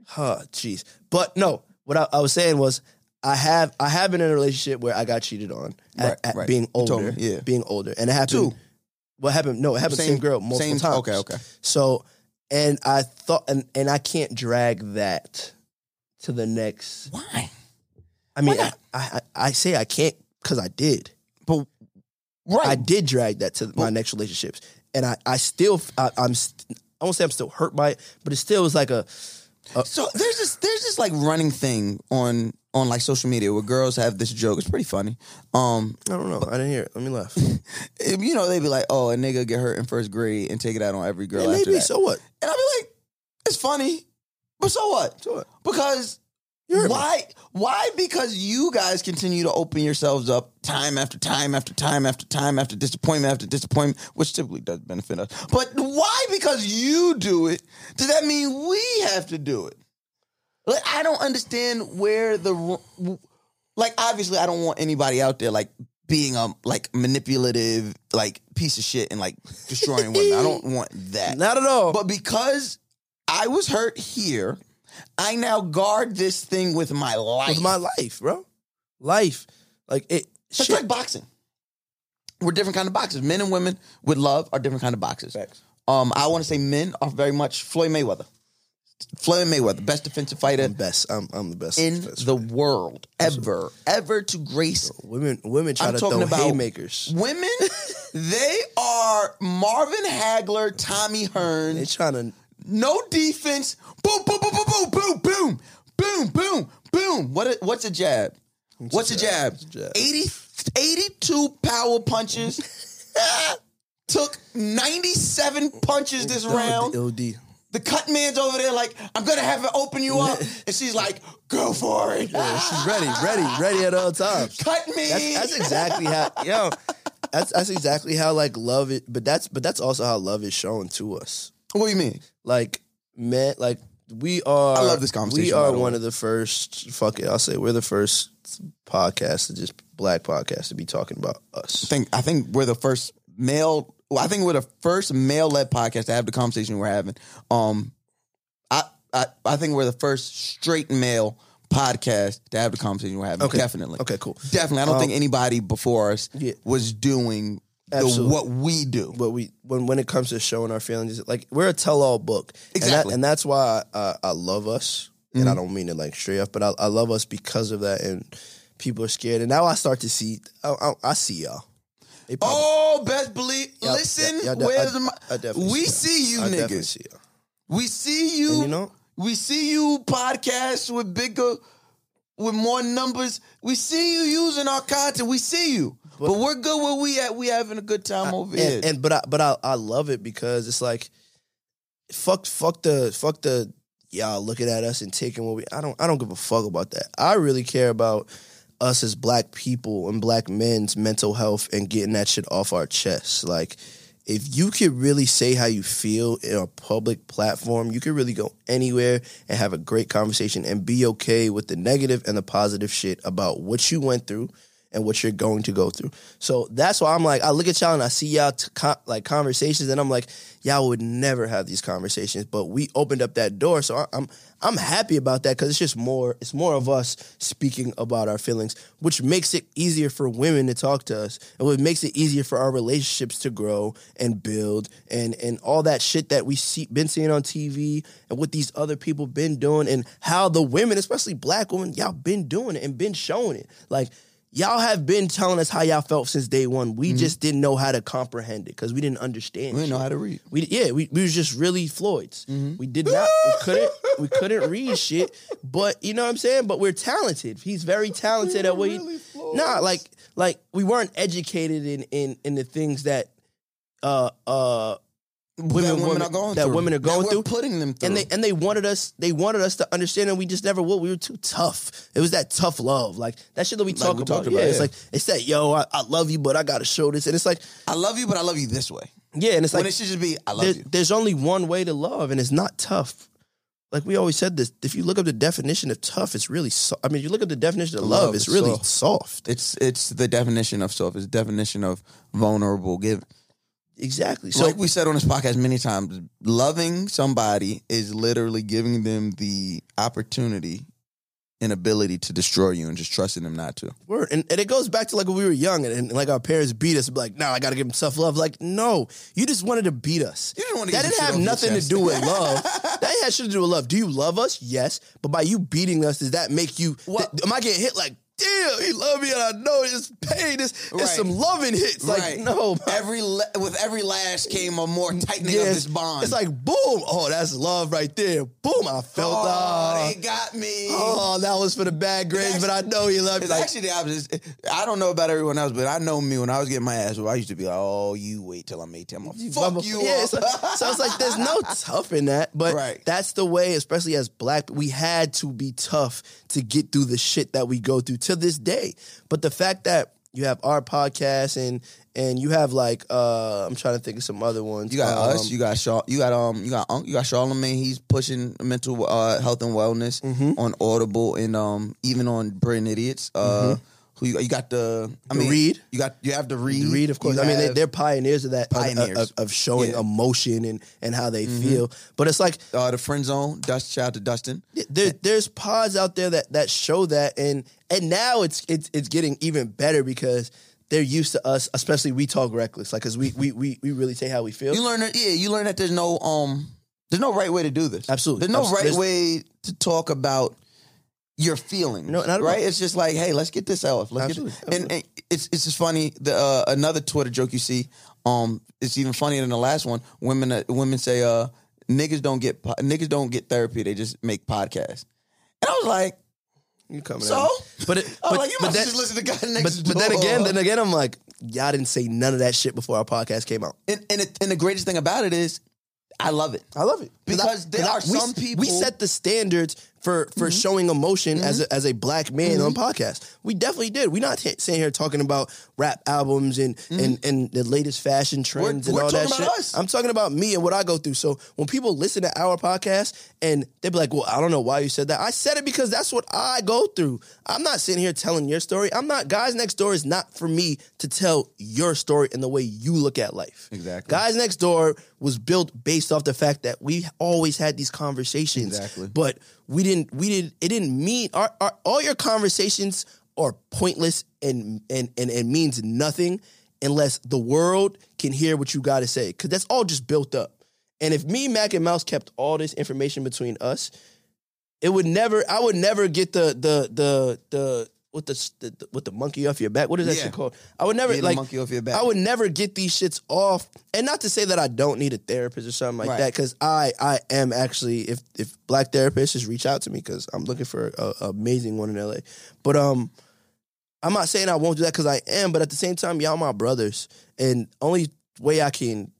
Huh, jeez. But no, what I, I was saying was. I have I have been in a relationship where I got cheated on at, Right, at right. being older, me, yeah. being older, and it happened. Two. What happened? No, it happened same, Same- girl multiple same- times. okay, okay. So, and I thought, and and I can't drag that to the next. why? I mean, I. I I say I can't because I did. But, right. I did drag that to my next relationships, and I I still I, I'm st- I won't say I'm still hurt by it, but it still was like a So there's this there's this like running thing on on like social media where girls have this joke. It's pretty funny. Um, I don't know. I didn't hear it. Let me laugh. you know they'd be like, oh, a nigga get hurt in first grade and take it out on every girl Yeah, after maybe that. so what? And I'd be like, it's funny, but so what? So what? Because why? Why? Because you guys continue to open yourselves up time after time after time after time after disappointment after disappointment, which typically does benefit us. But why? Because you do it. Does that mean we have to do it? Like I don't understand where the like. Obviously, I don't want anybody out there like being a like manipulative like piece of shit and like destroying women. I don't want that. Not at all. But because I was hurt here, I now guard this thing with my life. with my life, bro. Life, like it. it's like boxing. We're different kind of boxers. Men and women with love are different kind of boxers. Um, I want to say men are very much Floyd Mayweather. Floyd Mayweather, best defensive fighter I'm best. I'm, I'm the best in the fighter. world ever, ever to grace Women, women try I'm to talking throw about haymakers. Women, they are Marvin Hagler, Tommy Hearn. They trying to. No defense. Boom, boom, boom, boom, boom, boom, boom, boom, boom, boom. What? A, what's a jab? What's a jab? What's a jab? 80, 82 power punches. Took 97 punches this round. LD. The cut man's over there like, I'm gonna have it open you up. And she's like, go for it. Yeah, she's ready, ready, ready at all times. Cut me. That's, that's exactly how. Yo, that's that's exactly how like love it. But that's but that's also how love is shown to us. what do you mean? Like men, like we are. I love this conversation, We by are the one way. of the first. Fuck it, I'll say we're the first podcast to just black podcast to be talking about us. I think I think we're the first male. Well, I think we're the first male led podcast to have the conversation we're having. Um, I I I think we're the first straight male podcast to have the conversation we're having. Okay. Definitely. Okay, cool. Definitely. I don't Um, think anybody before us yeah. was doing Absolutely. what we do. but we when when it comes to showing our feelings, like we're a tell all book, And that- Exactly. and, that's why I, I love us. and I mm-hmm. don't mean it like straight up, but I, I love us because of that, and people are scared. And now I start to see, I, I, I see y'all. Oh, best believe. y'all- Listen, y'all- y'all- where's I- we see you niggas. see. We see you. And you know, we see you podcasts with bigger, with more numbers. We see you using our content. We see you, but, we're good where we at. We having a good time over here. and, and but I but I, I love it because it's like fuck fuck the fuck the y'all looking at us and taking what we I don't I don't give a fuck about that. I really care about us as black people and black men's mental health and getting that shit off our chests. Like if you could really say how you feel in a public platform, you could really go anywhere and have a great conversation and be okay with the negative and the positive shit about what you went through and what you're going to go through. So that's why I'm like, I look at y'all and I see y'all t- co- like conversations, and I'm like, y'all would never have these conversations, but we opened up that door, so I- I'm I'm happy about that because it's just more it's more of us speaking about our feelings, which makes it easier for women to talk to us, and what makes it easier for our relationships to grow and build, and and all that shit that we see been seeing on TV and what these other people been doing, and how the women, especially black women, y'all been doing it and been showing it, like y'all have been telling us how y'all felt since day one. We just didn't know how to comprehend it because we didn't understand. Mm-hmm. we didn't know how to read. We yeah, we, we was just really Floyds. Mm-hmm. We did not we couldn't we couldn't read shit. But you know what I'm saying? But we're talented. He's very talented at what he Nah, like like we weren't educated in in in the things that uh uh women, that women women- are going through that through. women are going through putting them through. and they and they wanted us they wanted us to understand and we just never would we were too tough it was that tough love like that shit that we talk we about, talked yeah, about, it's like it's that yo I, I love you but I gotta show this and it's like I love you, but I love you this way. yeah and it's when like it should just be, I love there- you. there's only one way to love and it's not tough like we always said this if you look up the definition of tough it's really so- I mean you look up the definition of love, Love it's is really soft. soft It's it's the definition of soft It's the definition of vulnerable giving. Exactly So, so like we said on this podcast many times, loving somebody is literally giving them the opportunity and ability to destroy you and just trusting them not to. Word. And, and it goes back to like when we were young and, and like our parents beat us, like, now I gotta give them self love. Like, no, you just wanted to beat us. You didn't wanna that didn't have nothing to do with love. that had shit to do with love. Do you love us? Yes. But by you beating us, does that make you What- th- am I getting hit like, damn, he love me and I know it's pain. It's, it's Right. some loving hits. Like, no, man. every la- with every lash came a more tightening of this bond. It's like boom. Oh, that's love right there. Boom. I felt oh, ah. they got me. Oh, that was for the bad grades, but I know you love me. Like, actually the opposite. I don't know about everyone else, but I know me when I was getting my ass whooped, I used to be like, "Oh, you wait till I'm 18. I'm gonna fuck you." Yeah, up." like- so it's like there's no tough in that, but Right. that's the way, especially as black, we had to be tough to get through the shit that we go through to this day. But the fact that you have our podcast and and you have like uh I'm trying to think of some other ones. You got Um, us. You got Shaw. You got um. You got Unc. You got Charlemagne. He's pushing mental uh, health and wellness Mm-hmm. on Audible and um even on Brilliant Idiots. Uh, who you got? You got the I mean Read. You got you have the read. Read, of course. You I mean, they, they're pioneers of that, of- Pioneers. of, of showing Yeah. Mm-hmm. emotion and and how they feel. But it's like uh, the friend zone. Dust shout out to Dustin. there, there's pods out there that that show that and and now it's it's it's getting even better because they're used to us especially we talk reckless like because we, we we we really say how we feel You learn that. Yeah, you learn that there's no um. There's no right way to do this. Absolutely. There's no Abs- right there's- way to talk about your feelings. No, not at all. right. It's just like, hey, let's get this out. Let's Absolutely, get and, and it's it's just funny. The uh, another Twitter joke you see. Um, it's even funnier than the last one. Women uh, women say, uh, niggas don't get po- niggas don't get therapy. They just make podcasts. And I was like, you coming so. but it, I but, like, you but must then, just listen to guy next but, but then again then again I'm like y'all didn't say none of that shit before our podcast came out and and, it, and the greatest thing about it is, I love it. I love it Because there are we, some people- we set the standards for for mm-hmm. showing emotion as mm-hmm. a, as a black man on mm-hmm. podcast. We definitely did. We're not t- sitting here talking about rap albums and and, and the latest fashion trends and we're all that shit. us. I'm talking about me and what I go through. So when people listen to our podcast and they be like, "Well, I don't know why you said that." I said it because that's what I go through. I'm not sitting here telling your story. I'm not. Guys Next Door is not for me to tell your story and the way you look at life. Exactly. Guys Next Door was built based off the fact that we always had these conversations. Exactly. But we didn't we didn't it didn't mean our, our all your conversations are pointless and and and, and means nothing unless the world can hear what you got to say cuz that's all just built up. And if me Mac and Mouse kept all this information between us it would never. I would never get the the the the with the, the with the monkey off your back. What is that Yeah. shit called? I would never the like monkey off your back. I would never get these shits off. And not to say that I don't need a therapist or something like Right. that, because I I am actually if if black therapists just reach out to me because I'm looking for a, a amazing one in LA. But um, I'm not saying I won't do that because I am, but at the same time, y'all my brothers, and only way I can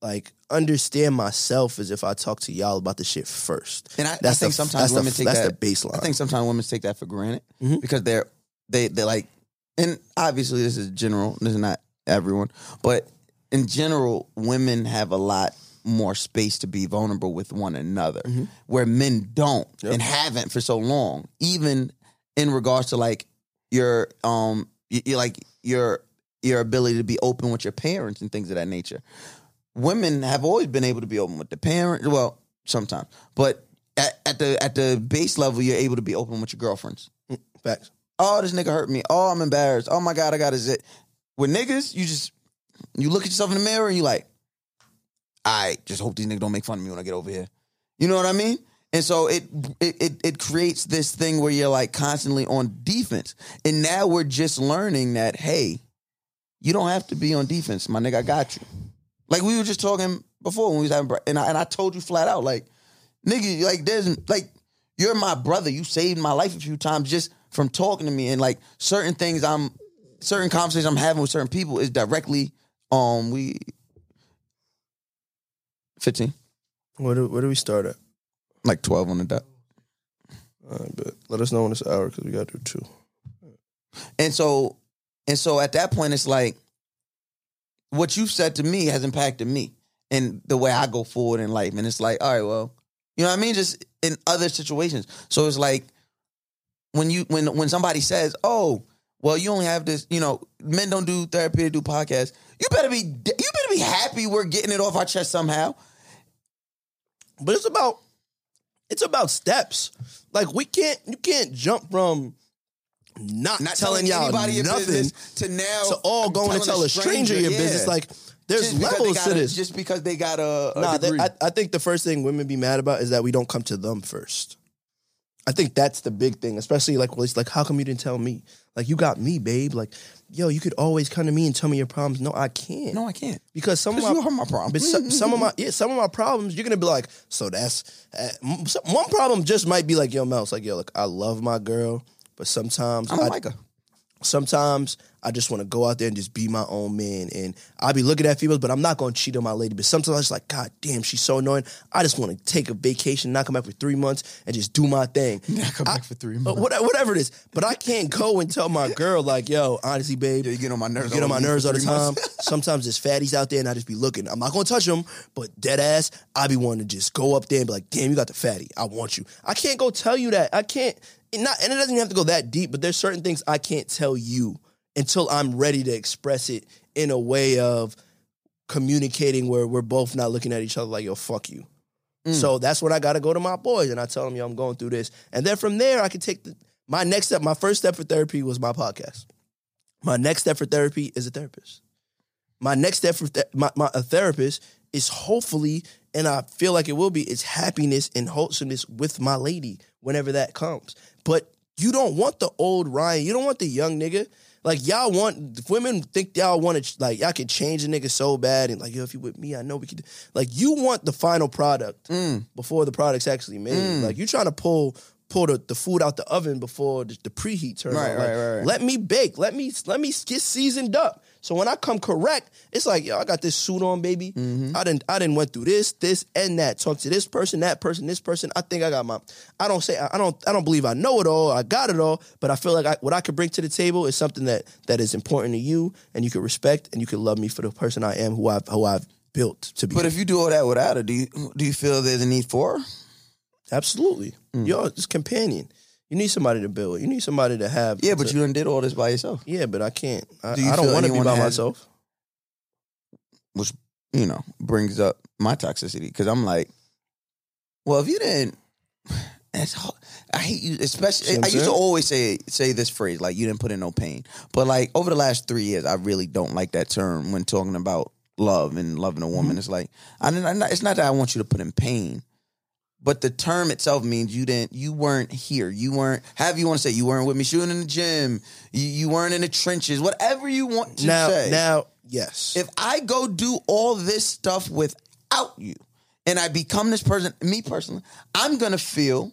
like understand myself is if I talk to y'all about the shit first. And I, I think the- sometimes that's the- women take that's that the baseline. I think sometimes women take that for granted Mhm. because they're they they're like, and obviously this is general. This is not everyone, but in general, women have a lot more space to be vulnerable with one another, Mm-hmm. where men don't and haven't for so long. Even in regards to like your um, you like your your ability to be open with your parents and things of that nature women have always been able to be open with the parents. Well, sometimes, but at, at the at the base level, you're able to be open with your girlfriends. Mm, facts. Oh, this nigga hurt me. Oh, I'm embarrassed. Oh my god, I got a zit. With niggas, you just you look at yourself in the mirror and you like, I just hope these niggas don't make fun of me when I get over here. You know what I mean? And so it, it it it creates this thing where you're like constantly on defense. And now we're just learning that hey, you don't have to be on defense, my nigga. I got you. Like we were just talking before when we was having, and I, and I told you flat out, like, nigga, like there's like you're my brother. You saved my life a few times just from talking to me, and like certain things I'm, certain conversations I'm having with certain people is directly, um, we, fifteen, Where do where do we start at? like twelve on the dot. All right, but let us know when it's an hour because we got to do two. And so, and so at that point, it's like what you've said to me has impacted me and the way I go forward in life. And it's like, all right, well, you know what I mean? Just in other situations. So it's like when you when when somebody says, "Oh, well, you only have this," you know, men don't do therapy, to do podcasts. You better be you better be happy we're getting it off our chest somehow. But it's about it's about steps. Like we can't you can't jump from not, Not telling, telling y'all anybody your nothing business to now to all going to tell a stranger, your yeah. business. Like there's Just because they levels to a- this. Just because they got a, a Nah, they- I, I think the first thing women be mad about is that we don't come to them first. I think that's the big thing, especially like, well, it's like, how come you didn't tell me? Like, you got me, babe. Like, yo, you could always come to me and tell me your problems. No, I can't. no, I can't. because some of my, you are my problem. But some, some of my yeah, some of my problems, you're gonna be like, so that's uh, one problem. Just might be like, yo, Mouse, like, yo, look, I love my girl, but sometimes I don't I- like her. sometimes I just want to go out there and just be my own man. And I'll be looking at females, but I'm not going to cheat on my lady. But sometimes I'm just like, God damn, she's so annoying. I just want to take a vacation, not come back for three months, and just do my thing. Not come I- back for three months. Whatever, whatever it is. But I can't go and tell my girl, like, yo, honestly, babe, Yeah, you get on my nerves you get on my nerves all the time. Sometimes there's fatties out there, and I just be looking. I'm not going to touch them, but dead ass, I be wanting to just go up there and be like, damn, you got the fatty. I want you. I can't go tell you that. I can't. And Not, and it doesn't even have to go that deep, but there's certain things I can't tell you until I'm ready to express it in a way of communicating where we're both not looking at each other like, yo, fuck you. Mm. So that's when I got to go to my boys and I tell them, yo, I'm going through this. And then from there, I can take the, my next step. My first step for therapy was my podcast. My next step for therapy is a therapist. My next step for th- my, my a therapist is hopefully, and I feel like it will be, is happiness and wholesomeness with my lady whenever that comes. But you don't want the old Ryan. You don't want the young nigga. Like y'all want women think y'all want to like y'all can change a nigga so bad and like yo if you with me I know we could like you want the final product Mm. before the product's actually made. Like you trying to pull pull the, the food out the oven before the, the preheat turns Right, on. right, Like, right, right. Let me bake. Let me let me get seasoned up. So when I come correct, it's like yo, I got this suit on, baby. Mm-hmm. I didn't I didn't went through this, this, and that. Talk to this person, that person, this person. I think I got my. I don't say I don't I don't believe I know it all. I got it all, but I feel like I, what I could bring to the table is something that that is important to you, and you can respect, and you can love me for the person I am, who I've who I've built to be. But if you do all that without her, do you do you feel there's a need for her? Absolutely, Mm. yo, it's companion. You need somebody to build. You need somebody to have. Yeah, but to- you done did all this by yourself, Yeah, but I can't. I, Do you I don't want to be by has- myself. which you know brings up my toxicity because I'm like, well, if you didn't, it's hard. I hate you, especially. I used to always say say this phrase like you didn't put in no pain, but like over the last three years, I really don't like that term when talking about love and loving a woman. Mm-hmm. It's like I, I'm it's not that I want you to put in pain. But the term itself means you didn't, you weren't here. You weren't. Have you want to say you weren't with me shooting in the gym? You, you weren't in the trenches. Whatever you want to now, say. now, yes. if I go do all this stuff without you, and I become this person, me personally, I'm gonna feel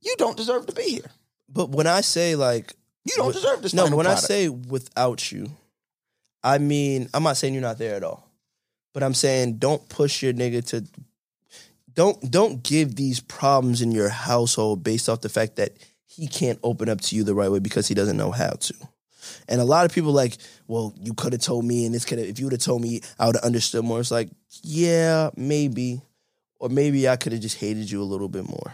you don't deserve to be here. but when I say like You don't With- deserve this. No, when I say without you, I mean I'm not saying you're not there at all. But I'm saying don't push your nigga to don't don't give these problems in your household based off the fact that he can't open up to you the right way because he doesn't know how to. And a lot of people like, well, you could have told me, and this could have. If you would have told me, I would have understood more. It's like, yeah, maybe, or maybe I could have just hated you a little bit more.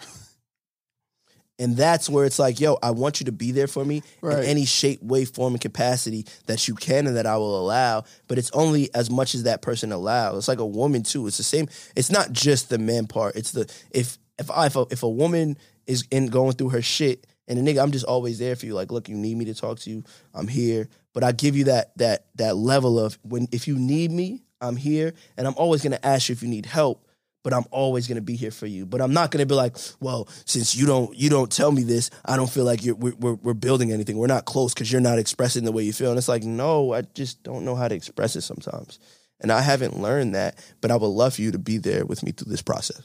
And that's where it's like, yo, I want you to be there for me Right. in any shape, way, form, and capacity that you can and that I will allow. But it's only as much as that person allows. It's like a woman too. It's the same. It's not just the man part. It's the if if I if a, if a woman is in going through her shit and a nigga, I'm just always there for you. Like, look, you need me to talk to you. I'm here. But I give you that that that level of when if you need me, I'm here, and I'm always gonna ask you if you need help but I'm always gonna be here for you. But I'm not gonna be like, well, since you don't you don't tell me this, I don't feel like you're we're we're, we're building anything. We're not close because you're not expressing the way you feel. And it's like, no, I just don't know how to express it sometimes, and I haven't learned that. But I would love for you to be there with me through this process.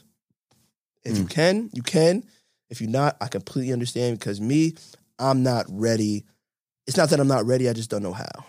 If you can, you can. If you're not, I completely understand because me, I'm not ready. It's not that I'm not ready. I just don't know how.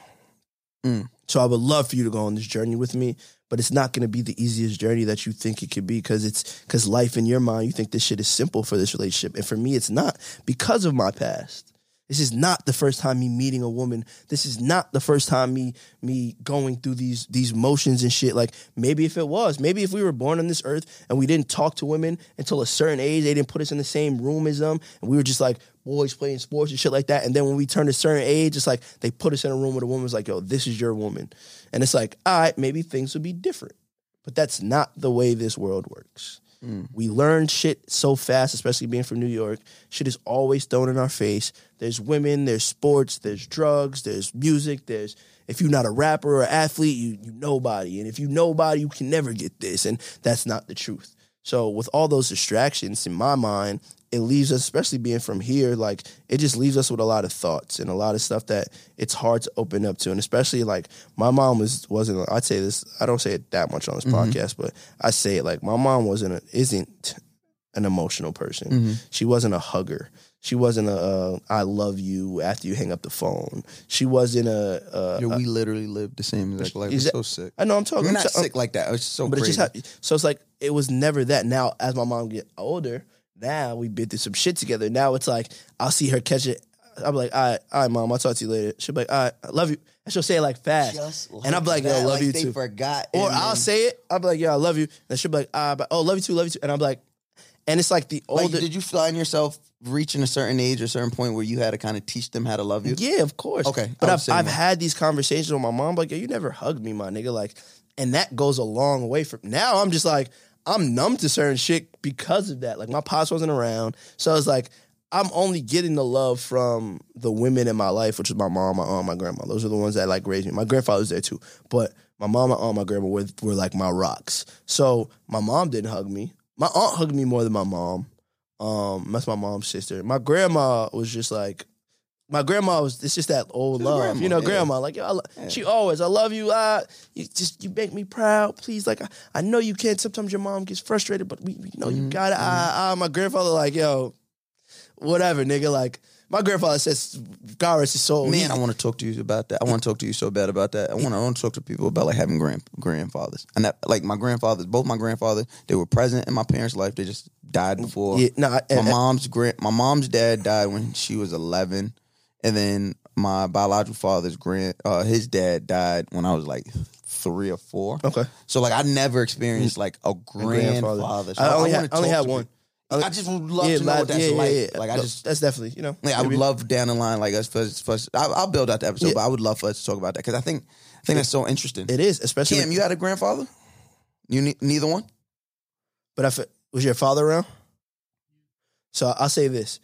Mm. So I would love for you to go on this journey with me, but it's not going to be the easiest journey that you think it could be because it's because life in your mind you think this shit is simple for this relationship, and for me it's not because of my past. This is not the first time me meeting a woman. This is not the first time me me going through these these motions and shit. Like maybe if it was, maybe if we were born on this earth and we didn't talk to women until a certain age, they didn't put us in the same room as them, and we were just like boys playing sports and shit like that. And then when we turned a certain age, it's like they put us in a room with a woman. It's like, yo, this is your woman, and it's like, all right, maybe things would be different. But that's not the way this world works. Mm. We learn shit so fast, especially being from New York. Shit is always thrown in our face. There's women, there's sports, there's drugs, there's music, there's if you're not a rapper or athlete, you you nobody. And if you nobody, you can never get this. And that's not the truth. So with all those distractions in my mind, it leaves us, especially being from here, like it just leaves us with a lot of thoughts and a lot of stuff that it's hard to open up to. And especially like my mom was wasn't I'd say this, I don't say it that much on this podcast, but I say it like my mom wasn't a, isn't an emotional person. She wasn't a hugger. She wasn't a uh, I love you after you hang up the phone. She wasn't a, a, Yo, we literally lived the same exact life. It's so sick. I know I'm talking We're I'm not sick like that. It's so but crazy. it's just how, so it's like it was never that. Now as my mom get older, now we've been through some shit together. Now it's like I'll see her catch it. I'm like, all right, all right, mom, I'll talk to you later. She'll be like, all right, I love you. And she'll say it like fast. Just and I'm like, yo, I love like you they too. forgot. Or and I'll then- say it. I'll be like, yeah, I love you. And she'll be like, ah, but, oh, love you too, love you too. And I'm like, and it's like the Like, older. did you find yourself reaching a certain age or a certain point where you had to kind of teach them how to love you? Yeah, of course. Okay, But I I've, saying I've that. had these conversations with my mom, like, yo, you never hugged me, my nigga. Like, and that goes a long way from now. I'm just like, I'm numb to certain shit because of that. Like, my pops wasn't around. So it's like, I'm only getting the love from the women in my life, which is my mom, my aunt, my grandma. Those are the ones that like raised me. My grandfather's there too. But my mom, my aunt, my grandma were, were like my rocks. So my mom didn't hug me. My aunt hugged me more than my mom. Um, that's my mom's sister. My grandma was just like, my grandma was. It's just that old She's love, grandma, you know. yeah. Grandma, like yo, I lo- she always, I love you. Uh, you just you make me proud. Please, like I, I know you can't. Sometimes your mom gets frustrated, but we, we know Mm-hmm, you got it. Ah, ah, my grandfather, like yo, whatever, nigga. Like my grandfather says, God rest his soul. Man, I want to talk to you about that. I want to talk to you so bad about that. I want to, I want to talk to people about like having grand grandfathers and that like my grandfathers, both my grandfathers, they were present in my parents' life. They just died before. Yeah, nah, my and- mom's grand, my mom's dad died when she was eleven, and then my biological father's grand, uh, his dad died when I was like three or four. Okay. so like I never experienced like a grandfather. So I only wanna had, only had one. I just would love Yeah, to know like- what that's yeah, like. yeah. Like I just that's definitely you know. yeah, I would love down the line, like us for, for. I, I'll build out the episode, but I would love for us to talk about that because I think I think that's so interesting. It is, especially. Cam, you had a grandfather? You ne- neither one? But it, was your father around? So I'll say this: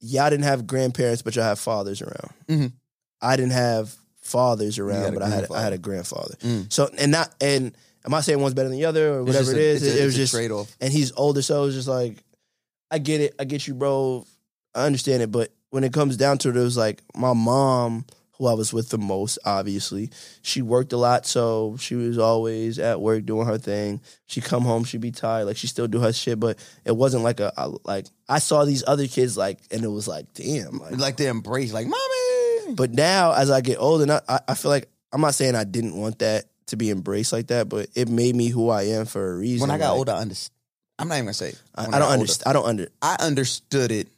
y'all didn't have grandparents, but y'all have fathers around. Mhm. I didn't have fathers around, but I had I had a grandfather. Mm. So and not and I'm I saying one's better than the other or whatever it a- is. it's a- it, was just trade-off. And he's older, so it was just like, I get it, I get you, bro. I understand it, but when it comes down to it, it was like my mom, who I was with the most, obviously, she worked a lot, so she was always at work doing her thing. She come home, she'd be tired, like she still do her shit, but it wasn't like a, a like I saw these other kids like, and it was like, damn, like, Like they embrace, like mommy. but now, as I get older, now, I, I feel like I'm not saying I didn't want that to be embraced like that, but it made me who I am for a reason. when I got Like, older, I understand. I'm not even gonna say. it. I, I don't understand. I don't under. I understood it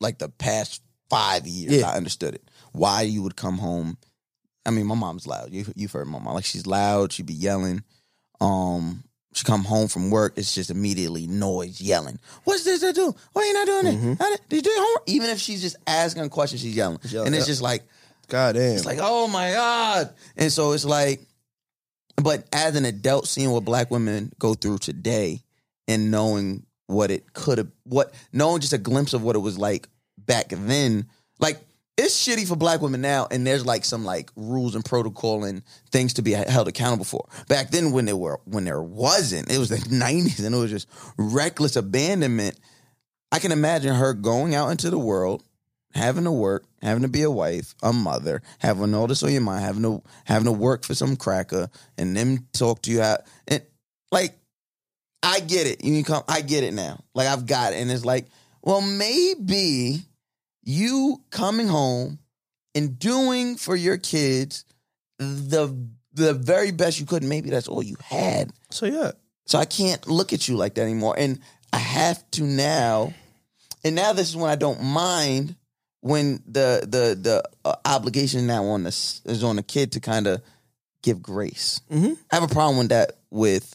like the past five years. Yeah. I understood it. Why you would come home. I mean, my mom's loud. You you've heard my mom. Like she's loud. She'd be yelling. Um, she come home from work. It's just immediately noise, yelling. What's this to do? Why you not doing it? How did, you do your homework? Even if she's just asking a question, she's yelling, yelling, and it's yeah. just like God damn. it's like, oh my God. And so it's like, but as an adult, seeing what black women go through today and knowing what it could have, what, knowing just a glimpse of what it was like back then, like, it's shitty for black women now, and there's like some like rules and protocol and things to be held accountable for. Back then, when there were when there wasn't, it was the '90s, and it was just reckless abandonment. I can imagine her going out into the world, having to work, having to be a wife, a mother, having all this on your mind, having to having to work for some cracker, and them talk to you out, and like, I get it. You come. I get it now. Like I've got it, and it's like, well, maybe you coming home and doing for your kids the the very best you could. Maybe that's all you had. so yeah. So I can't look at you like that anymore. And I have to now. And now this is when I don't mind when the the the uh, obligation now on the s- is on the kid to kind of give grace. Mhm. I have a problem with that with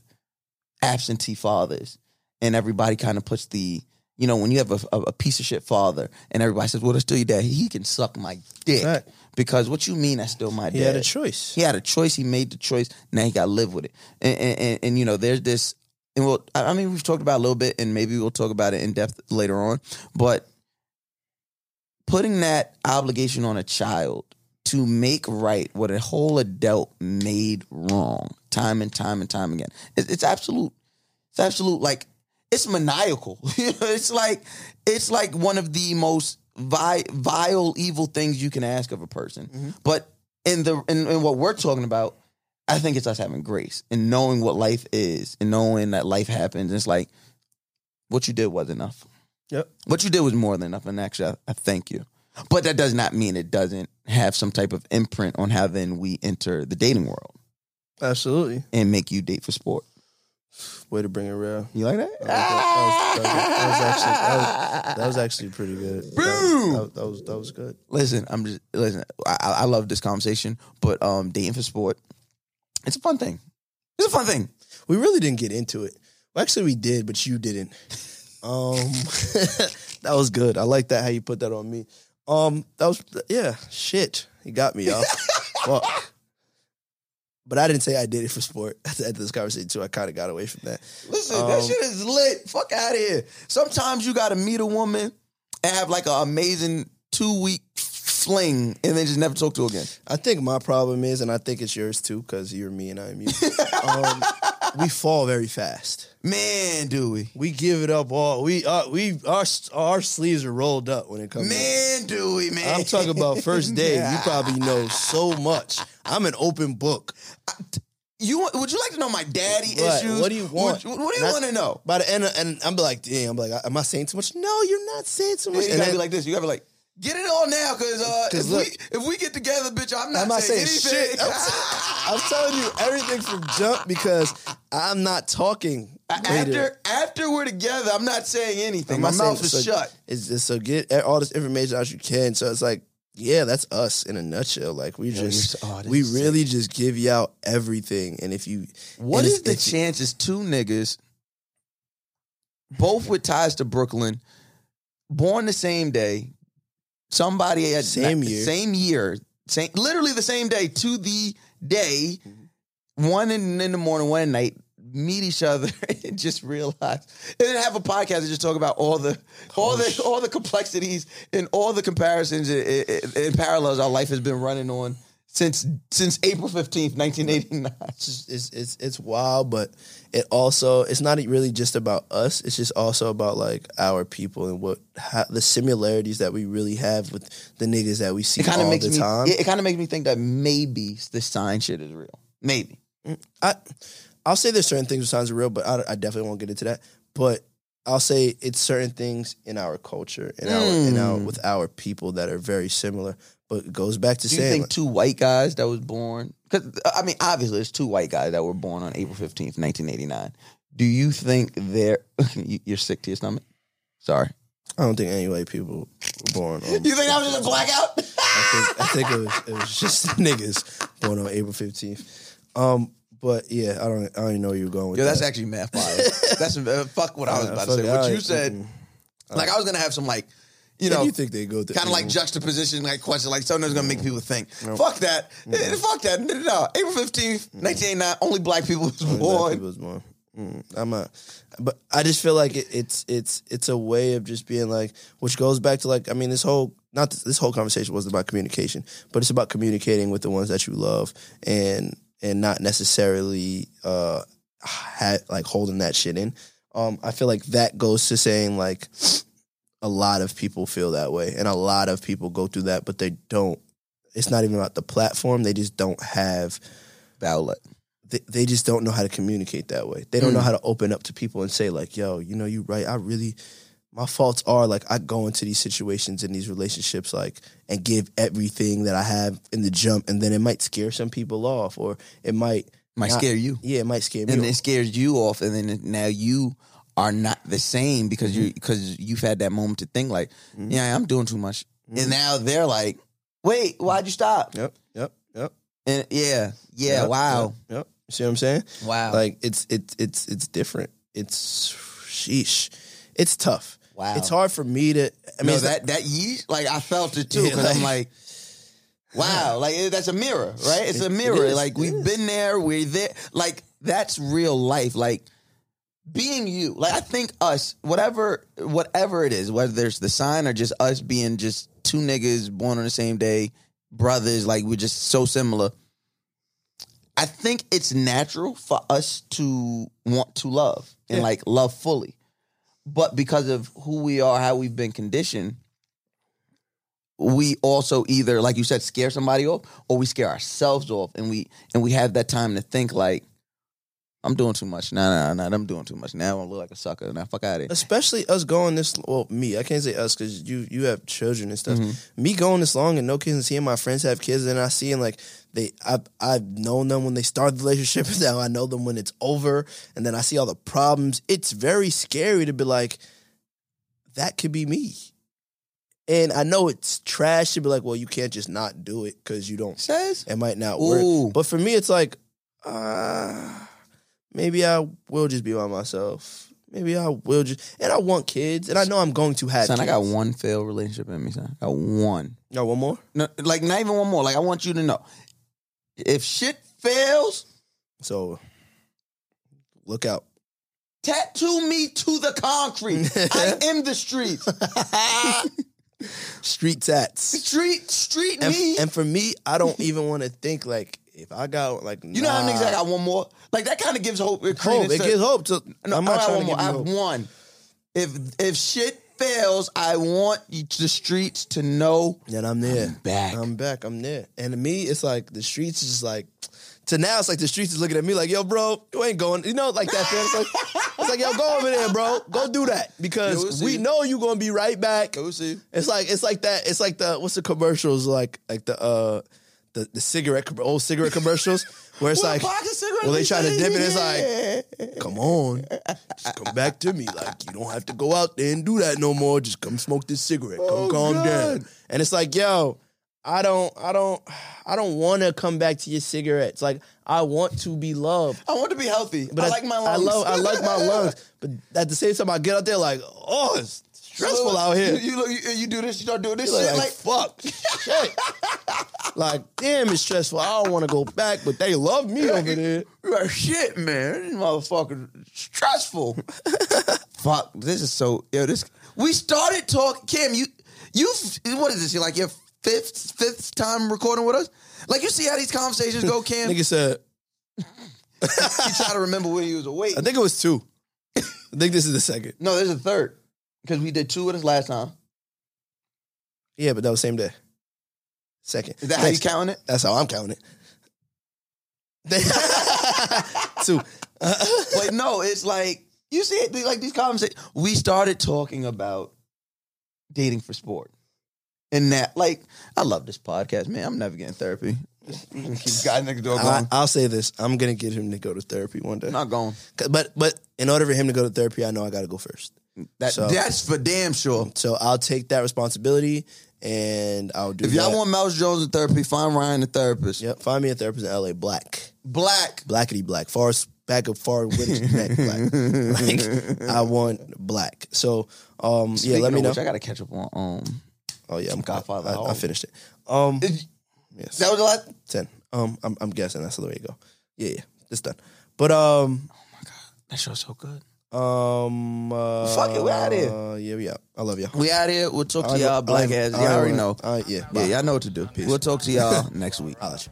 absentee fathers, and everybody kind of puts the you know when you have a, a, piece of shit father, and everybody says, "Well, that's still your dad. He can suck my dick." Right. Because what you mean that's still my He dad? He had a choice. He had a choice. He made the choice. Now he got to live with it. And, and, and, and, you know, there's this, and we'll, I mean, we've talked about it a little bit, and maybe we'll talk about it in depth later on. But putting that obligation on a child to make right what a whole adult made wrong, time and time and time again, it, it's absolute. It's absolute. Like it's maniacal. it's like it's like one of the most vi- vile, evil things you can ask of a person. Mm-hmm. But in the in, in what we're talking about, I think it's us having grace and knowing what life is and knowing that life happens. It's like what you did was enough. Yep. What you did was more than enough, and actually, I, I thank you. But that does not mean it doesn't have some type of imprint on how then we enter the dating world Absolutely. and make you date for sport. Way to bring it real. You like that? That was, that was- that was actually that was, actually pretty good. That- Boom! That, was that was good. Listen, I'm just listen. I, I I love this conversation, but um, dating for sport, it's a fun thing. It's a fun thing. We really didn't get into it. Well, actually, we did, but you didn't. Um, that was good. I like that how you put that on me. Um, that was yeah. Shit, he got me, y'all. Fuck. But I didn't say I did it for sport at the end of this conversation too. I kind of got away from that. Listen, that Um, shit is lit. Fuck out of here. Sometimes you got to meet a woman and have like an amazing two week fling, and then just never talk to her again. I think my problem is, and I think it's yours too, because you're me and I'm you. um, we fall very fast. Man, do we? We give it up all. We uh, we our our sleeves are rolled up when it comes. to Man, do we, man? I'm talking about first day. You probably know so much. I'm an open book. You would you like to know my daddy issues? What do you want? What, what do you want to know? By the end, of, and I'm like, damn. I'm like, am I saying too much? No, you're not saying too much. You much. gotta And be like this. You gotta be like, get it all now, cause, uh, 'Cause if look- we if we get together, bitch, I'm not, I'm not saying, saying anything. shit. I'm, I'm telling you everything from jump because I'm not talking. later. after after we're together, I'm not saying anything. I'm My not mouth saying- is so- shut. It's just so get all this information out you can. So it's like, yeah, that's us in a nutshell. Like we just, so- oh, this we is really just give you out everything. And if you, What and is it's- the it's- chances two niggas, both with ties to Brooklyn, born the same day, somebody had Same year. same year, same literally the same day to the day, Mm-hmm. one in, in the morning, one at night, meet each other and just realize, and then have a podcast and just talk about all the all the all the complexities and all the comparisons and, and- and parallels our life has been running on since since April fifteenth, nineteen eighty nine. It's, it's it's wild, but it also it's not really just about us. It's just also about like our people and what how, the similarities that we really have with the niggas that we see It kind of all makes the me. time. It, it kind of makes me think that maybe this sign shit is real. Maybe. I I'll say there's certain things with signs are real, but I, I definitely won't get into that. But I'll say it's certain things in our culture and our in our Mm. with our people that are very similar. But it goes back to Do you saying think like, two white guys that was born? Because I mean, obviously, it's two white guys that were born on April fifteenth, nineteen eighty nine. Do you think they're? you- You're sick to your stomach. Sorry. I don't think any white people were born. On, You think I was just a blackout? I think, I think it was it was just niggas born on April fifteenth. Um, but yeah, I don't I don't even know where you're going with Yo, that. that's actually math fire. That's uh, fuck what I was Uh, about to say. What you said, Mm-mm. like I was gonna have some like, you know, you think they go through kind of like juxtaposition, like question, like something that's gonna make people think. Fuck that. Eh, Fuck that. No, no, no. April fifteenth, nineteen eighty nine. Only black people was Only black born. people was born. Mm, I'm not, but I just feel like it, it's it's it's a way of just being like, which goes back to like, I mean, this whole not this, this whole conversation wasn't about communication, but it's about communicating with the ones that you love and and not necessarily uh ha- like holding that shit in. Um, I feel like that goes to saying like a lot of people feel that way, and a lot of people go through that, but they don't. It's not even about the platform; they just don't have The outlet. they, they just don't know how to communicate that way. They don't Mm. know how to open up to people and say like, "Yo, you know, you right. I really, my faults are like I go into these situations and these relationships like and give everything that I have in the jump, and then it might scare some people off, or it might Might not- scare you. Yeah, it might scare me. and off. it scares you off, and then now you are not the same because you mm-hmm. because you've had that moment to think like, mm-hmm. yeah, I'm doing too much, and mm-hmm. now they're like, wait, why'd you stop? Yep, yep, yep. And yeah, yeah, Yep, wow, Yep, yep. See what I'm saying? wow, Like it's it's it's it's different. It's sheesh. It's tough. Wow. It's hard for me to. I mean, no, that that yeet, like I felt it too Yeah, because I'm like- like, wow, like eh, that's a mirror, right? It's It- a it mirror. like we've been there, we're there. Like that's real life. Like being you. Like I think us, whatever, whatever it is, whether it's the sign or just us being just two niggas born on the same day, brothers, like we're just so similar. I think it's natural for us to want to love and Yeah. like love fully. But because of who we are, how we've been conditioned, we also either, like you said, scare somebody off or we scare ourselves off and we and we have that time to think like, I'm doing too much. Nah, nah, nah, I'm doing too much. Now I don't look like a sucker. Now fuck out of here. especially us going this well me i can't say us because you you have children and stuff Mm-hmm. me going this long and no kids and seeing my friends have kids and i see and like they I've, I've known them when they start the relationship and now i know them when it's over and then i see all the problems it's very scary to be like that could be me and i know it's trash to be like well you can't just not do it because you don't Says it might not Ooh. work but for me it's like uh maybe I will just be by myself. Maybe I will just, and I want kids, and I know I'm going to have. son, I got one failed relationship in me, son. I got one. No, one more. No, like not even one more. Like I want you to know, if shit fails, So look out. tattoo me to the concrete. I am the streets. Street tats. Street, street And, me. and for me, I don't even want to think like if I got like you know how niggas I got one more? Like that kind of gives hope. hope. credence It to- gives hope. To, No, I'm I not got trying one to more. give I have hope. one. If if shit fails, I want the streets to know that I'm there. I'm back. I'm back. I'm there. And to me, it's like the streets is just like. To now, it's like the streets is looking at me like, "Yo, bro, you ain't going." You know, like that. Feeling. It's like, it's like, "Yo, go over there, bro. Go do that because we'll we know you gonna be right back." Go see. It's like it's like that. It's like the what's the commercials like like the uh the the cigarette old cigarette commercials where it's Well, like box of cigarettes well they try to dip it. It's like come on, just come back to me. Like you don't have to go out there and do that no more. Just come smoke this cigarette. Come Oh, calm God. down. And it's like yo. I don't, I don't, I don't want to come back to your cigarettes. Like I want to be loved, I want to be healthy. but I like my lungs. I love, I like my lungs. But at the same time, I get out there like, oh, it's stressful out here. You, you look, you, you do this, you start doing this Like, shit. like, Like, fuck, shit. like, damn, it's stressful. I don't want to go back, but they love me over there. you are shit, man. This motherfucker stressful. Fuck, this is so. Yo, this. We started talking. Cam, you, you. What is this? You're like your fifth fifth time recording with us. Like you see how these conversations go, Cam. Nigga said, you try to remember when he was awake. I think it was two. I think this is the second. no, there's a third because we did two with us last time. Yeah, but that was same day. Second. Is that how you Next- counting it? That's how I'm counting it. two. But no, it's like you see it like these conversations. We started talking about dating for sport, and that like I love this podcast, man. I'm never getting therapy. You can keep guy next door I, going. I'll say this. I'm gonna get him to go to therapy one day. I'm not going. 'Cause- But but in order for him to go to therapy, I know I gotta go first. That, So- that's for damn sure. So I'll take that responsibility and I'll do it. If y'all that. want Mouse Jones in therapy, find Ryan the therapist. Yep, find me a therapist in LA. Black. Black. Blackity black. Far as back of far with neck black. Like I want black. So um yeah, Speaking let me of know. which, I gotta catch up on. Um, oh yeah, I'm Godfather I, I, Hall. finished it. Um yes. that was a lot. ten. Um I'm I'm guessing that's the way you go. Yeah, yeah. It's done. But um Oh my god. That show's so good. Um uh, Fuck it, we out here. Yeah, we out. I love y'all. We out here. We'll talk to I know- y'all, black I- heads. Y'all already know- know. uh, yeah, yeah, bye. y'all know what to do. Peace. We'll talk to y'all next week. I'll let you.